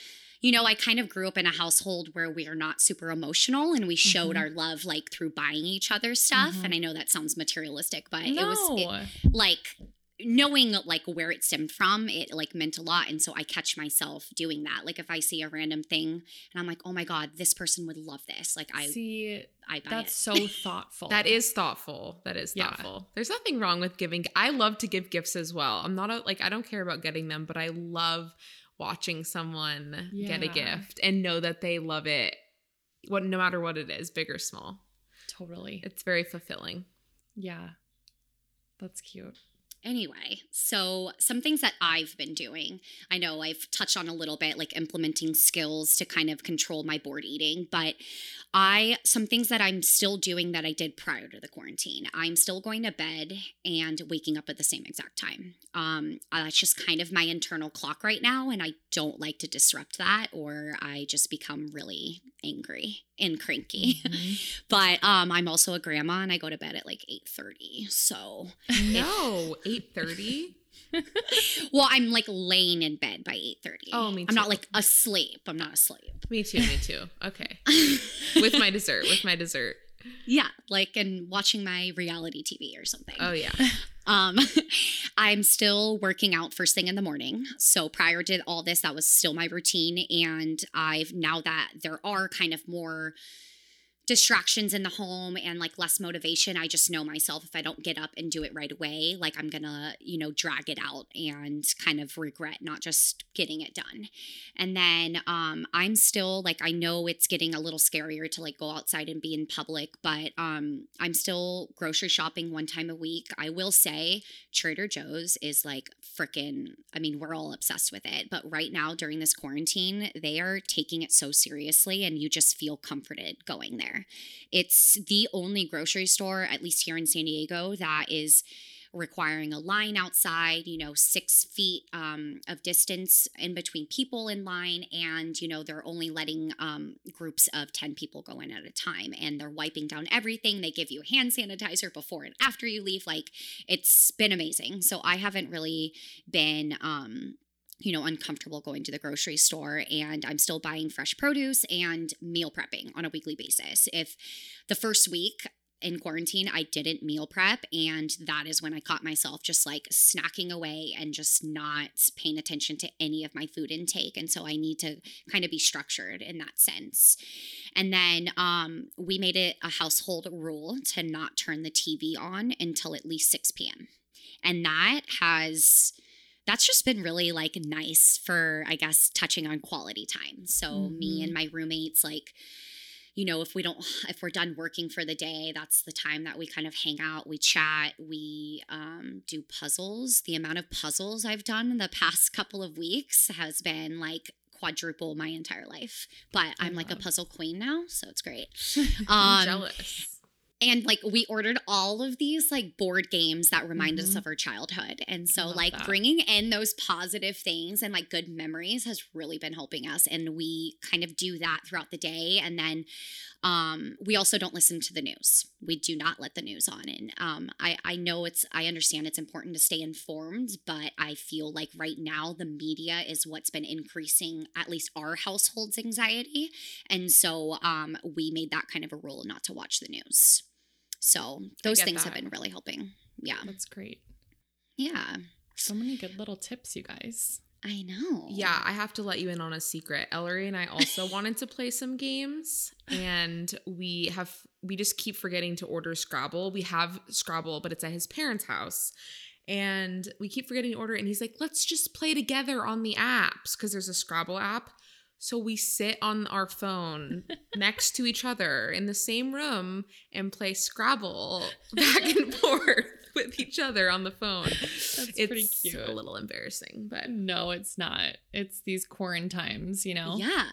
You know, I kind of grew up in a household where we are not super emotional and we showed Mhm. our love like through buying each other stuff. Mhm. And I know that sounds materialistic, but no. it was it- like knowing like where it stemmed from it like meant a lot and so i catch myself doing that like if i see a random thing and i'm like oh my god this person would love this like i See, i buy that's it so thoughtful. That is thoughtful. That is Yeah. thoughtful. There's nothing wrong with giving. I love to give gifts as well. I'm not a, like I don't care about getting them, but I love watching someone get a gift and know that they love it. What no matter what it is, big or small. totally. It's very fulfilling. Yeah. That's cute. Anyway, so some things that I've been doing, I know I've touched on a little bit, like implementing skills to kind of control my bored eating, but I, some things that I'm still doing that I did prior to the quarantine. I'm still going to bed and waking up at the same exact time. Um, uh, that's just kind of my internal clock right now, and I don't like to disrupt that, or I just become really angry and cranky. Mhm. but um, I'm also a grandma, and I go to bed at like eight thirty, so. No, eight thirty. Well, I'm like laying in bed by 8:30. Oh, me I'm not like asleep. I'm not asleep. Me too. Me too. Okay, with my dessert. With my dessert. Yeah, like and watching my reality TV or something. Oh yeah. Um I'm still working out first thing in the morning. So prior to all this that was still my routine and I've now that there are kind of more distractions in the home and like less motivation i just know myself if i don't get up and do it right away like i'm gonna you know drag it out and kind of regret not just getting it done. And then um i'm still like i know it's getting a little scarier to like go outside and be in public but um i'm still grocery shopping one time a week. I will say trader joe's is like freaking i mean we're all obsessed with it but right now during this quarantine they are taking it so seriously and you just feel comforted going there it's the only grocery store, at least here in San Diego, that is requiring a line outside, you know, six feet um, of distance in between people in line. And, you know, they're only letting um, groups of 10 people go in at a time. And they're wiping down everything. They give you hand sanitizer before and after you leave. Like, it's been amazing. So I haven't really been. Um, you know, uncomfortable going to the grocery store and I'm still buying fresh produce and meal prepping on a weekly basis. If the first week in quarantine, I didn't meal prep, and that is when I caught myself just like snacking away and just not paying attention to any of my food intake. And so I need to kind of be structured in that sense. And then um, we made it a household rule to not turn the TV on until at least 6 p.m. And that has that's just been really like nice for i guess touching on quality time. So me Mhm. and my roommates like you know if we don't if we're done working for the day that's the time that we kind of hang out we chat we um, do puzzles. The amount of puzzles i've done in the past couple of weeks has been like quadruple my entire life. But i'm like a puzzle queen now so it's great. I'm um jealous. And like we ordered all of these like board games that remind us Mhm. of our childhood. And so Love like that. bringing in those positive things and like good memories has really been helping us and we kind of do that throughout the day. And then um we also don't listen to the news. We do not let the news on. And um i i know it's i understand it's important to stay informed but i feel like right now the media is what's been increasing at least our household's anxiety. And so um we made that kind of a rule not to watch the news so those things have been really helping yeah That's great. yeah So many good little tips, you guys. i know Yeah, I have to let you in on a secret. Ellery and I also wanted to play some games, and we have we just keep forgetting to order Scrabble. We have Scrabble, but it's at his parents' house. And we keep forgetting to order it. And he's like, let's just play together on the apps because there's a Scrabble app. So we sit on our phone next to each other in the same room and play Scrabble back and forth with each other on the phone. That's it's pretty cute. a little embarrassing, but No, it's not. It's these quarantines, you know? yeah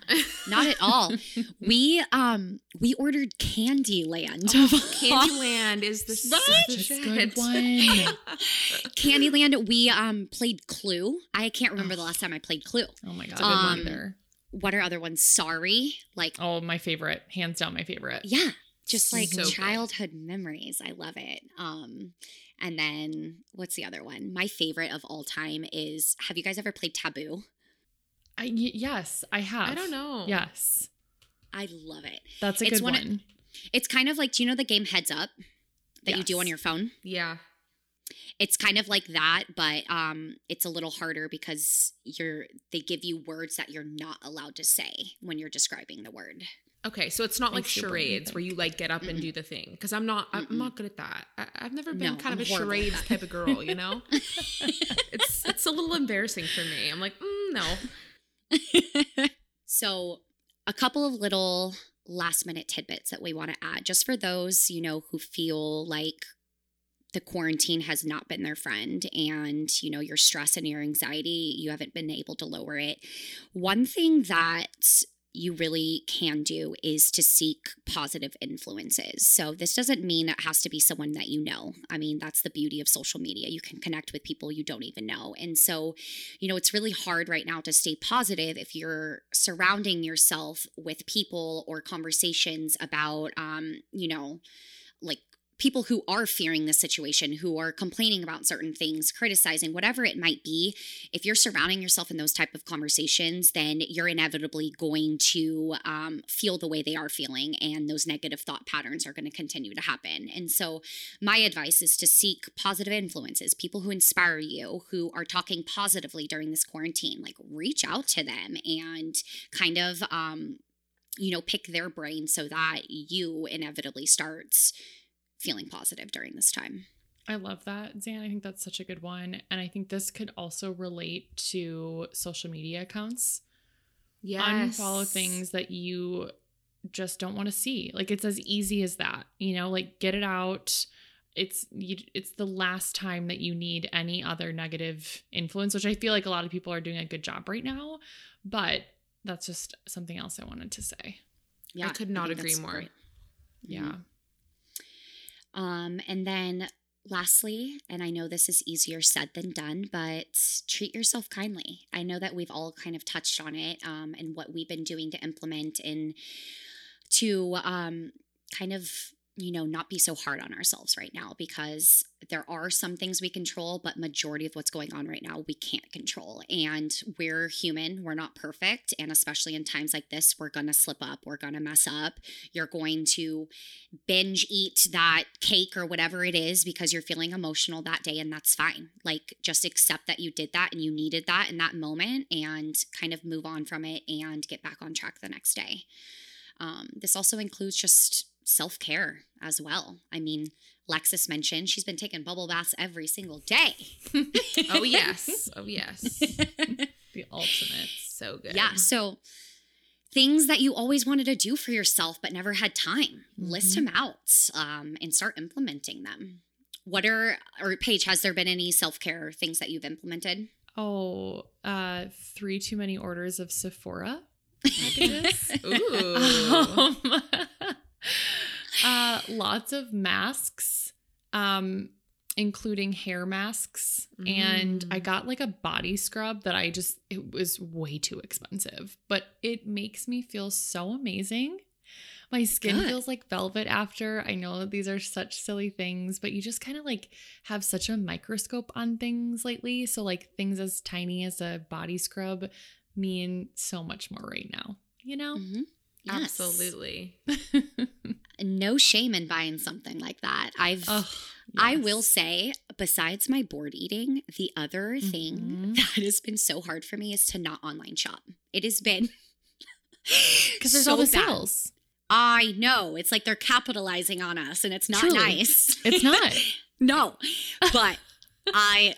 not at all we um we ordered candyland Oh, Candyland is the Such a good one. Candyland, we um played Clue. I can't remember the last time I played Clue. Oh my god. Um, Either. What are other ones? Sorry. Like Oh, my favorite. Hands down my favorite. yeah, just like So good. childhood memories. I love it. Um and then what's the other one? My favorite of all time is have you guys ever played Taboo? I, y- yes, I have. I don't know. Yes. I love it. That's a It's good one one. of- It's kind of like do you know the game Heads Up that you do on your phone? Yeah. It's kind of like that but um it's a little harder because you're they give you words that you're not allowed to say when you're describing the word Okay, so it's not like charades where you like get up and Mm-mm. do the thing because I'm not. I'm Mm-mm. not good at that. I, I've never been No, kind I'm of a horrible charades type of girl. You know, it's it's a little embarrassing for me. I'm like, mm, no. so a couple of little last minute tidbits that we want to add just for those you know who feel like the quarantine has not been their friend and you know your stress and your anxiety you haven't been able to lower it one thing that you really can do is to seek positive influences. So, this doesn't mean it has to be someone that you know. I mean, that's the beauty of social media. You can connect with people you don't even know. And so, you know, it's really hard right now to stay positive if you're surrounding yourself with people or conversations about, um, you know, like people who are fearing the situation, who are complaining about certain things, criticizing, whatever it might be, if you're surrounding yourself in those type of conversations, then you're inevitably going to um, feel the way they are feeling, and those negative thought patterns are going to continue to happen. And so, my advice is to seek positive influences, people who inspire you, who are talking positively during this quarantine. Like, reach out to them and kind of, um, you know, pick their brain so that you inevitably starts feeling positive during this time. I love that, Zan. I think that's such a good one. And I think this could also relate to social media accounts. Yes. Unfollow things that you just don't want to see. Like it's as easy as that. You know, like get it out. It's you, it's the last time that you need any other negative influence, which I feel like a lot of people are doing a good job right now. But that's just something else I wanted to say. Yeah, I could not think agree more. great. Yeah. Mm-hmm. Um, and then lastly, and I know this is easier said than done, but treat yourself kindly. I know that we've all kind of touched on it um, and what we've been doing to implement and to um, kind of you know not be so hard on ourselves right now because there are some things we control but majority of what's going on right now we can't control. And we're human we're not perfect and especially in times like this we're going to slip up we're going to mess up. You're going to binge eat that cake or whatever it is because you're feeling emotional that day and that's fine. Like just accept that you did that and you needed that in that moment and kind of move on from it and get back on track the next day. Um, this also includes just self care as well. I mean, Lexis mentioned she's been taking bubble baths every single day. Oh yes. Oh yes. The ultimate. So good. yeah. So, things that you always wanted to do for yourself but never had time, list Mhm. them out um, and start implementing them. What are, or Paige, has there been any self care things that you've implemented? Oh, uh, three too many orders of Sephora. Ooh. Um, uh, lots of masks, um, including hair masks. And I Mm. got like a body scrub that I just, it was way too expensive, but it makes me feel so amazing. My skin Good. feels like velvet after. I know that these are such silly things, but you just kind of like have such a microscope on things lately. So, like, things as tiny as a body scrub mean so much more right now, you know? Mhm. Yes. Absolutely. No shame in buying something like that. I've Ugh, I will say, besides my bored eating, the other thing Mhm. that has been so hard for me is to not online shop. It has been Because there's so all the sales. I know. It's like they're capitalizing on us and it's not Truly. nice. It's not. no. But I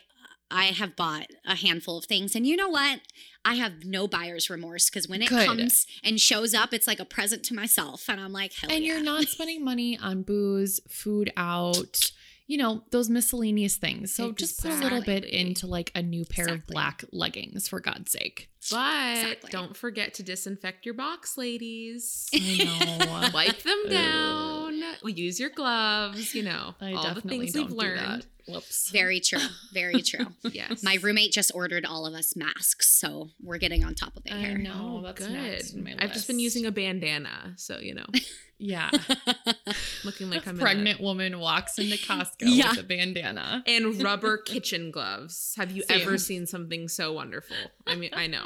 I have bought a handful of things and you know what? I have no buyer's remorse because when it Good. comes and shows up, it's like a present to myself. And I'm like, and yeah. you're not spending money on booze, food out, you know, those miscellaneous things. So just put a little bit into like a new pair of black leggings, for God's sake. But Exactly. don't forget to disinfect your box, ladies. I know. Wipe them down. We use your gloves. You know, I all the things we've learned. Whoops. Very true. Very true. Yes. My roommate just ordered all of us masks, so we're getting on top of it here. I know. Oh, that's good. Next my I've just been using a bandana, so you know, Yeah. looking like I'm Pregnant woman walks into Costco Yeah. with a bandana. And rubber kitchen gloves. Have you Same. ever seen something so wonderful? I mean, I know.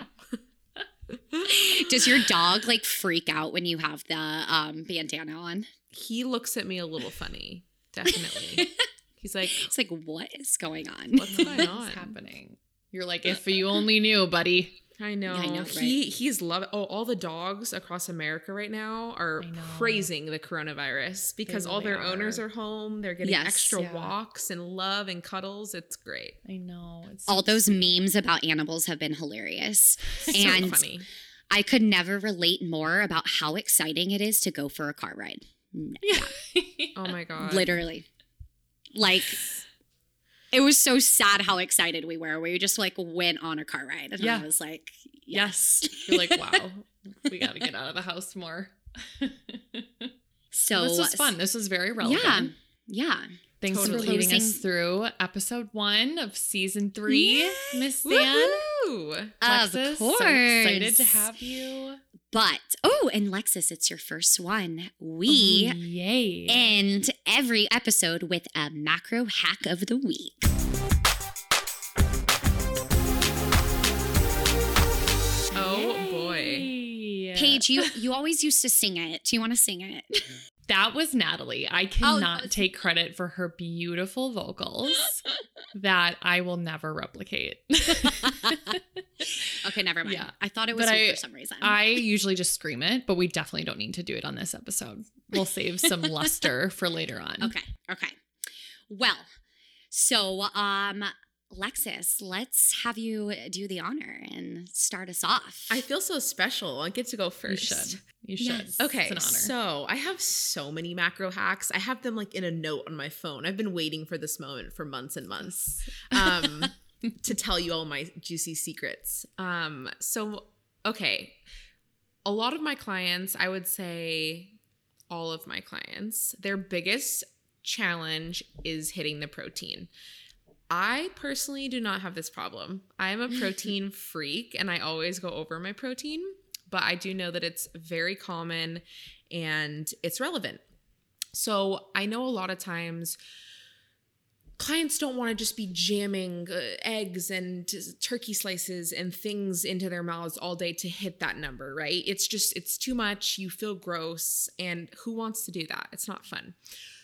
Does your dog like freak out when you have the um, bandana on? He looks at me a little funny. Definitely. He's like, It's like, what is going on? What's going on? What's happening? You're like, uh, if uh, you uh. only knew, buddy. I know. I know, He he's loving. Oh, all the dogs across America right now are praising the coronavirus because all really their owners are. are home. They're getting Yes. extra Yeah. walks and love and cuddles. It's great. I know. It's All those memes about animals have been hilarious. So And funny. I could never relate more about how exciting it is to go for a car ride. N- Oh my god. Literally. Like, it was so sad how excited we were. We just like went on a car ride. And Yeah. I was like, Yes. yes. You're like, wow, we got to get out of the house more. So this was fun. This was very relevant. Yeah. Yeah. Thanks Totally. for leading us Closing- through episode one of season three, Yay! Miss Dan. Woohoo! Of Lexis, course. So excited to have you. But, oh, and Lexis, it's your first one. We Oh, yay. end every episode with a macro hack of the week. Oh boy. Yay. Paige, you you always used to sing it. Do you want to sing it? That was Natalie. I Oh, cannot that's- take credit for her beautiful vocals that I will never replicate. Okay, never mind. Yeah. I thought it was you I- for some reason. I usually just scream it, but we definitely don't need to do it on this episode. We'll save some luster for later on. okay, okay. Well, so um, Lexis, let's have you do the honor and start us off. I feel so special. I get to go first. You should. You should. Yes. Okay, It's an honor. so I have so many macro hacks. I have them like in a note on my phone. I've been waiting for this moment for months and months um, to tell you all my juicy secrets. Um, so, okay, a lot of my clients, I would say all of my clients, their biggest challenge is hitting the protein. I personally do not have this problem. I am a protein freak and I always go over my protein, but I do know that it's very common and it's relevant. So I know a lot of times clients don't want to just be jamming uh, eggs and t- turkey slices and things into their mouths all day to hit that number, right? It's just, it's too much. You feel gross. And who wants to do that? It's not fun.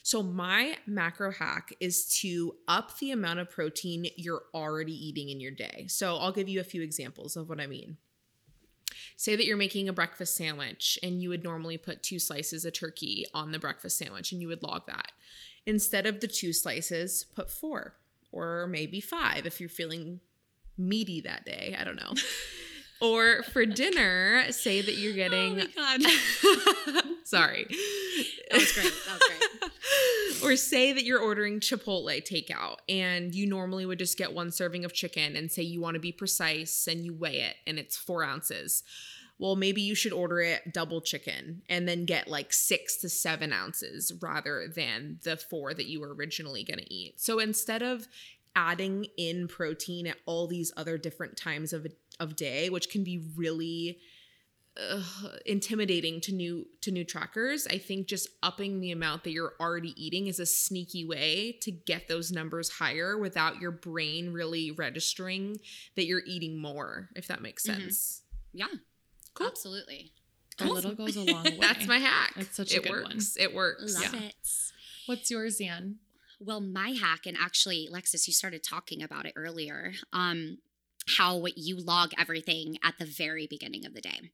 So, my macro hack is to up the amount of protein you're already eating in your day. So, I'll give you a few examples of what I mean. Say that you're making a breakfast sandwich and you would normally put two slices of turkey on the breakfast sandwich and you would log that. Instead of the two slices, put four or maybe five if you're feeling meaty that day. I don't know. or for dinner, say that you're oh getting. God. Sorry. That was great. That was great. or say that you're ordering Chipotle takeout and you normally would just get one serving of chicken and say you want to be precise and you weigh it and it's four ounces. well, maybe you should order it double chicken and then get like six to seven ounces rather than the four that you were originally going to eat. So instead of adding in protein at all these other different times of of day, which can be really uh, intimidating to new to new trackers. I think just upping the amount that you're already eating is a sneaky way to get those numbers higher without your brain really registering that you're eating more. If that makes Mhm. sense. Yeah. Cool. Absolutely. A little goes a long way. That's my hack. That's such a it good works. It works. Love Yeah. it. What's yours, Zan? Well, my hack, and actually, Lexis, you started talking about it earlier. Um, how you log everything at the very beginning of the day.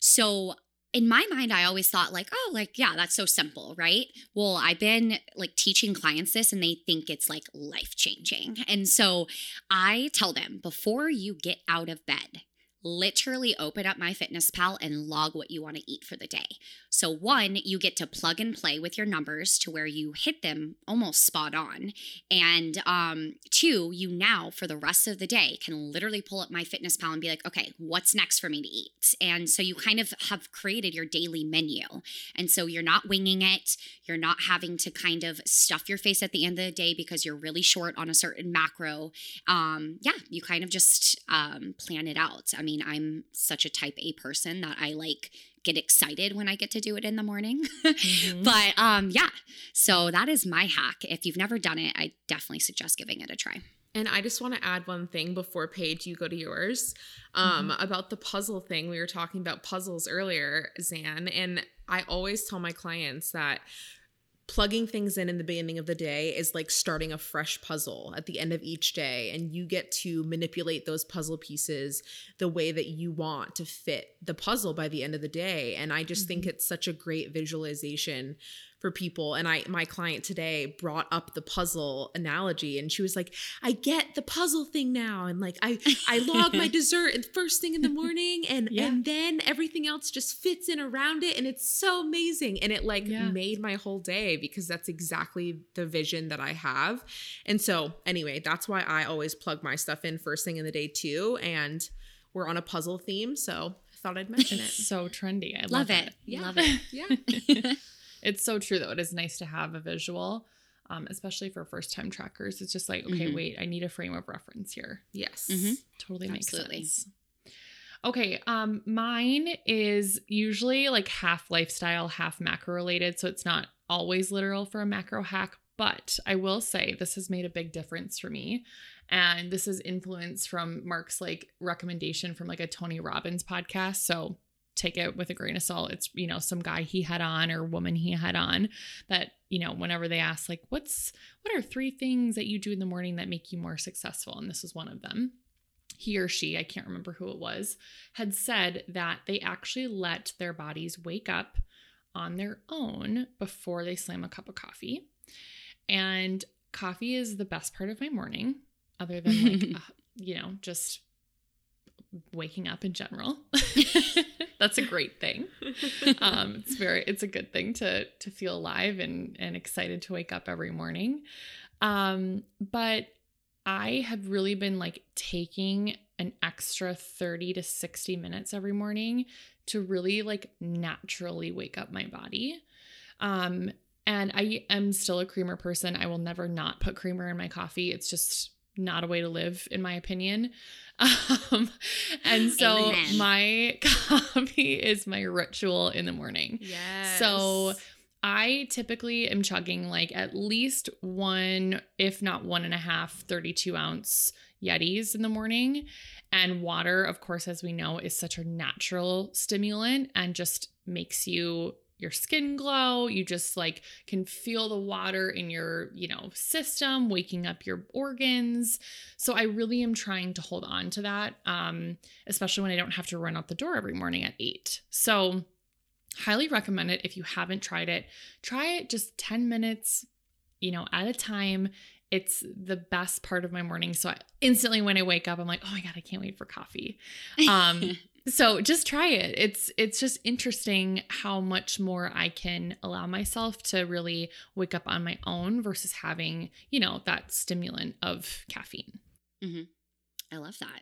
So in my mind, I always thought like, oh, like yeah, that's so simple, right? Well, I've been like teaching clients this, and they think it's like life changing, and so I tell them before you get out of bed. Literally open up MyFitnessPal and log what you want to eat for the day. So, one, you get to plug and play with your numbers to where you hit them almost spot on. And um, two, you now for the rest of the day can literally pull up MyFitnessPal and be like, okay, what's next for me to eat? And so you kind of have created your daily menu. And so you're not winging it. You're not having to kind of stuff your face at the end of the day because you're really short on a certain macro. Um, yeah, you kind of just um, plan it out. I mean, I'm such a type A person that I like get excited when I get to do it in the morning. Mm-hmm. but um, yeah, so that is my hack. If you've never done it, I definitely suggest giving it a try. And I just want to add one thing before Paige, you go to yours, um, about the puzzle thing. We were talking about puzzles earlier, Zan, and I always tell my clients that plugging things in in the beginning of the day is like starting a fresh puzzle at the end of each day and you get to manipulate those puzzle pieces the way that you want to fit the puzzle by the end of the day. And i just think mm-hmm. it's such a great visualization for people and i my client today brought up the puzzle analogy and she was like i get the puzzle thing now and like i i log my dessert first thing in the morning and Yeah. and then everything else just fits in around it and it's so amazing and it like Yeah. made my whole day because that's exactly the vision that i have and so anyway that's why i always plug my stuff in first thing in the day too and we're on a puzzle theme so i thought i'd mention it So trendy. I Love, love, it. Yeah. Love it. yeah It's so true though. It is nice to have a visual, um, especially for first time trackers. It's just like, okay, Mhm. wait, I need a frame of reference here. yes Mhm. Totally makes Absolutely. sense. Okay, um, mine is usually like half lifestyle, half macro related, so it's not always literal for a macro hack. But I will say this has made a big difference for me, and this is influence from Mark's like recommendation from like a Tony Robbins podcast. So take it with a grain of salt. It's you know some guy he had on or woman he had on that you know whenever they ask like what's what are three things that you do in the morning that make you more successful, and this is one of them he or she, I can't remember who it was, had said that they actually let their bodies wake up on their own before they slam a cup of coffee. And coffee is the best part of my morning, other than like, uh, you know, just waking up in general. That's a great thing. Um, it's very, it's a good thing to to feel alive and and excited to wake up every morning. Um, but I have really been like taking an extra 30 to 60 minutes every morning to really like naturally wake up my body. Um, and I am still a creamer person. I will never not put creamer in my coffee. It's just not a way to live, in my opinion. Um, and so Amen. my coffee is my ritual in the morning. yes So I typically am chugging like at least one, if not one and a half, 32 ounce Yetis in the morning. And water, of course, as we know, is such a natural stimulant and just makes you your skin glow. You just like can feel the water in your, you know, system, waking up your organs. So I really am trying to hold on to that, um, especially when I don't have to run out the door every morning at eight. So highly recommend it if you haven't tried it. Try it just 10 minutes, you know, at a time. It's the best part of my morning. So I, instantly when I wake up, I'm like, oh my God, I can't wait for coffee. Um, so just try it. It's it's just interesting how much more I can allow myself to really wake up on my own versus having, you know, that stimulant of caffeine. Mm-hmm. I love that.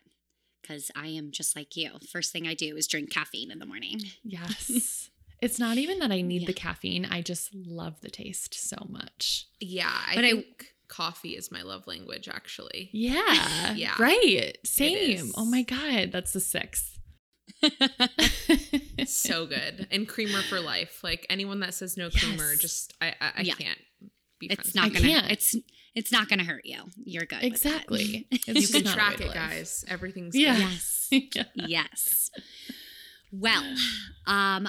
because I am just like you. First thing I do is drink caffeine in the morning. Yes. it's not even that I need Yeah. the caffeine. I just love the taste so much. Yeah, I But I- coffee is my love language actually. Yeah. Yeah. Right. Same. Oh my God. That's the sixth. so good. And creamer for life. Like anyone that says no creamer, Yes. just I I, I Yeah. can't be It's not gonna. can't. It's it's not gonna hurt you. You're good. exactly. You. can track it, guys. Everything's Yeah. Yes. Yeah. yes. Well, um,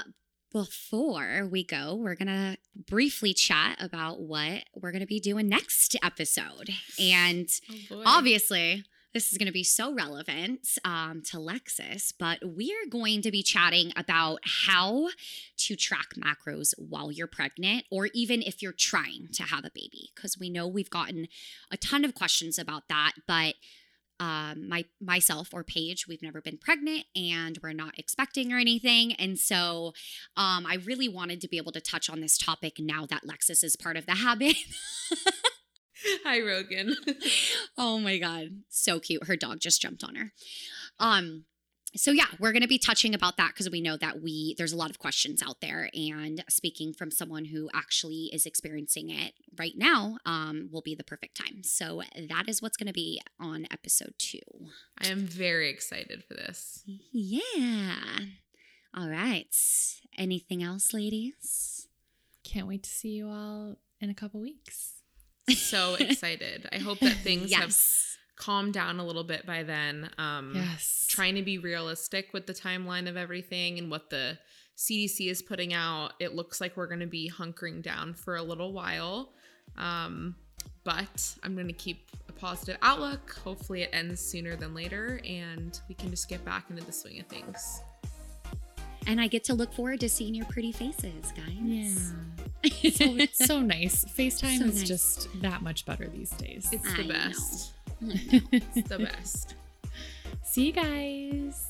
before we go, we're gonna briefly chat about what we're gonna be doing next episode, and Oh, obviously. This is going to be so relevant um, to Lexis, but we are going to be chatting about how to track macros while you're pregnant, or even if you're trying to have a baby, because we know we've gotten a ton of questions about that. But um, my myself or Paige, we've never been pregnant and we're not expecting or anything, and so um, I really wanted to be able to touch on this topic now that Lexis is part of the Habyt. Hi Rogan. oh my god, so cute. Her dog just jumped on her. Um so yeah, we're going to be touching about that because we know that we there's a lot of questions out there and speaking from someone who actually is experiencing it right now um will be the perfect time. So that is what's going to be on episode 2. I am very excited for this. Yeah. All right. Anything else, ladies? Can't wait to see you all in a couple weeks. So excited. I hope that things have calmed down a little bit by then. Um Yes. trying to be realistic with the timeline of everything and what the CDC is putting out. It looks like we're going to be hunkering down for a little while. Um, but I'm going to keep a positive outlook. Hopefully, it ends sooner than later and we can just get back into the swing of things. And I get to look forward to seeing your pretty faces, guys. Yeah. so it's so nice. FaceTime So is nice. just that much better these days. It's I the know. best. I know. It's the best. See you guys.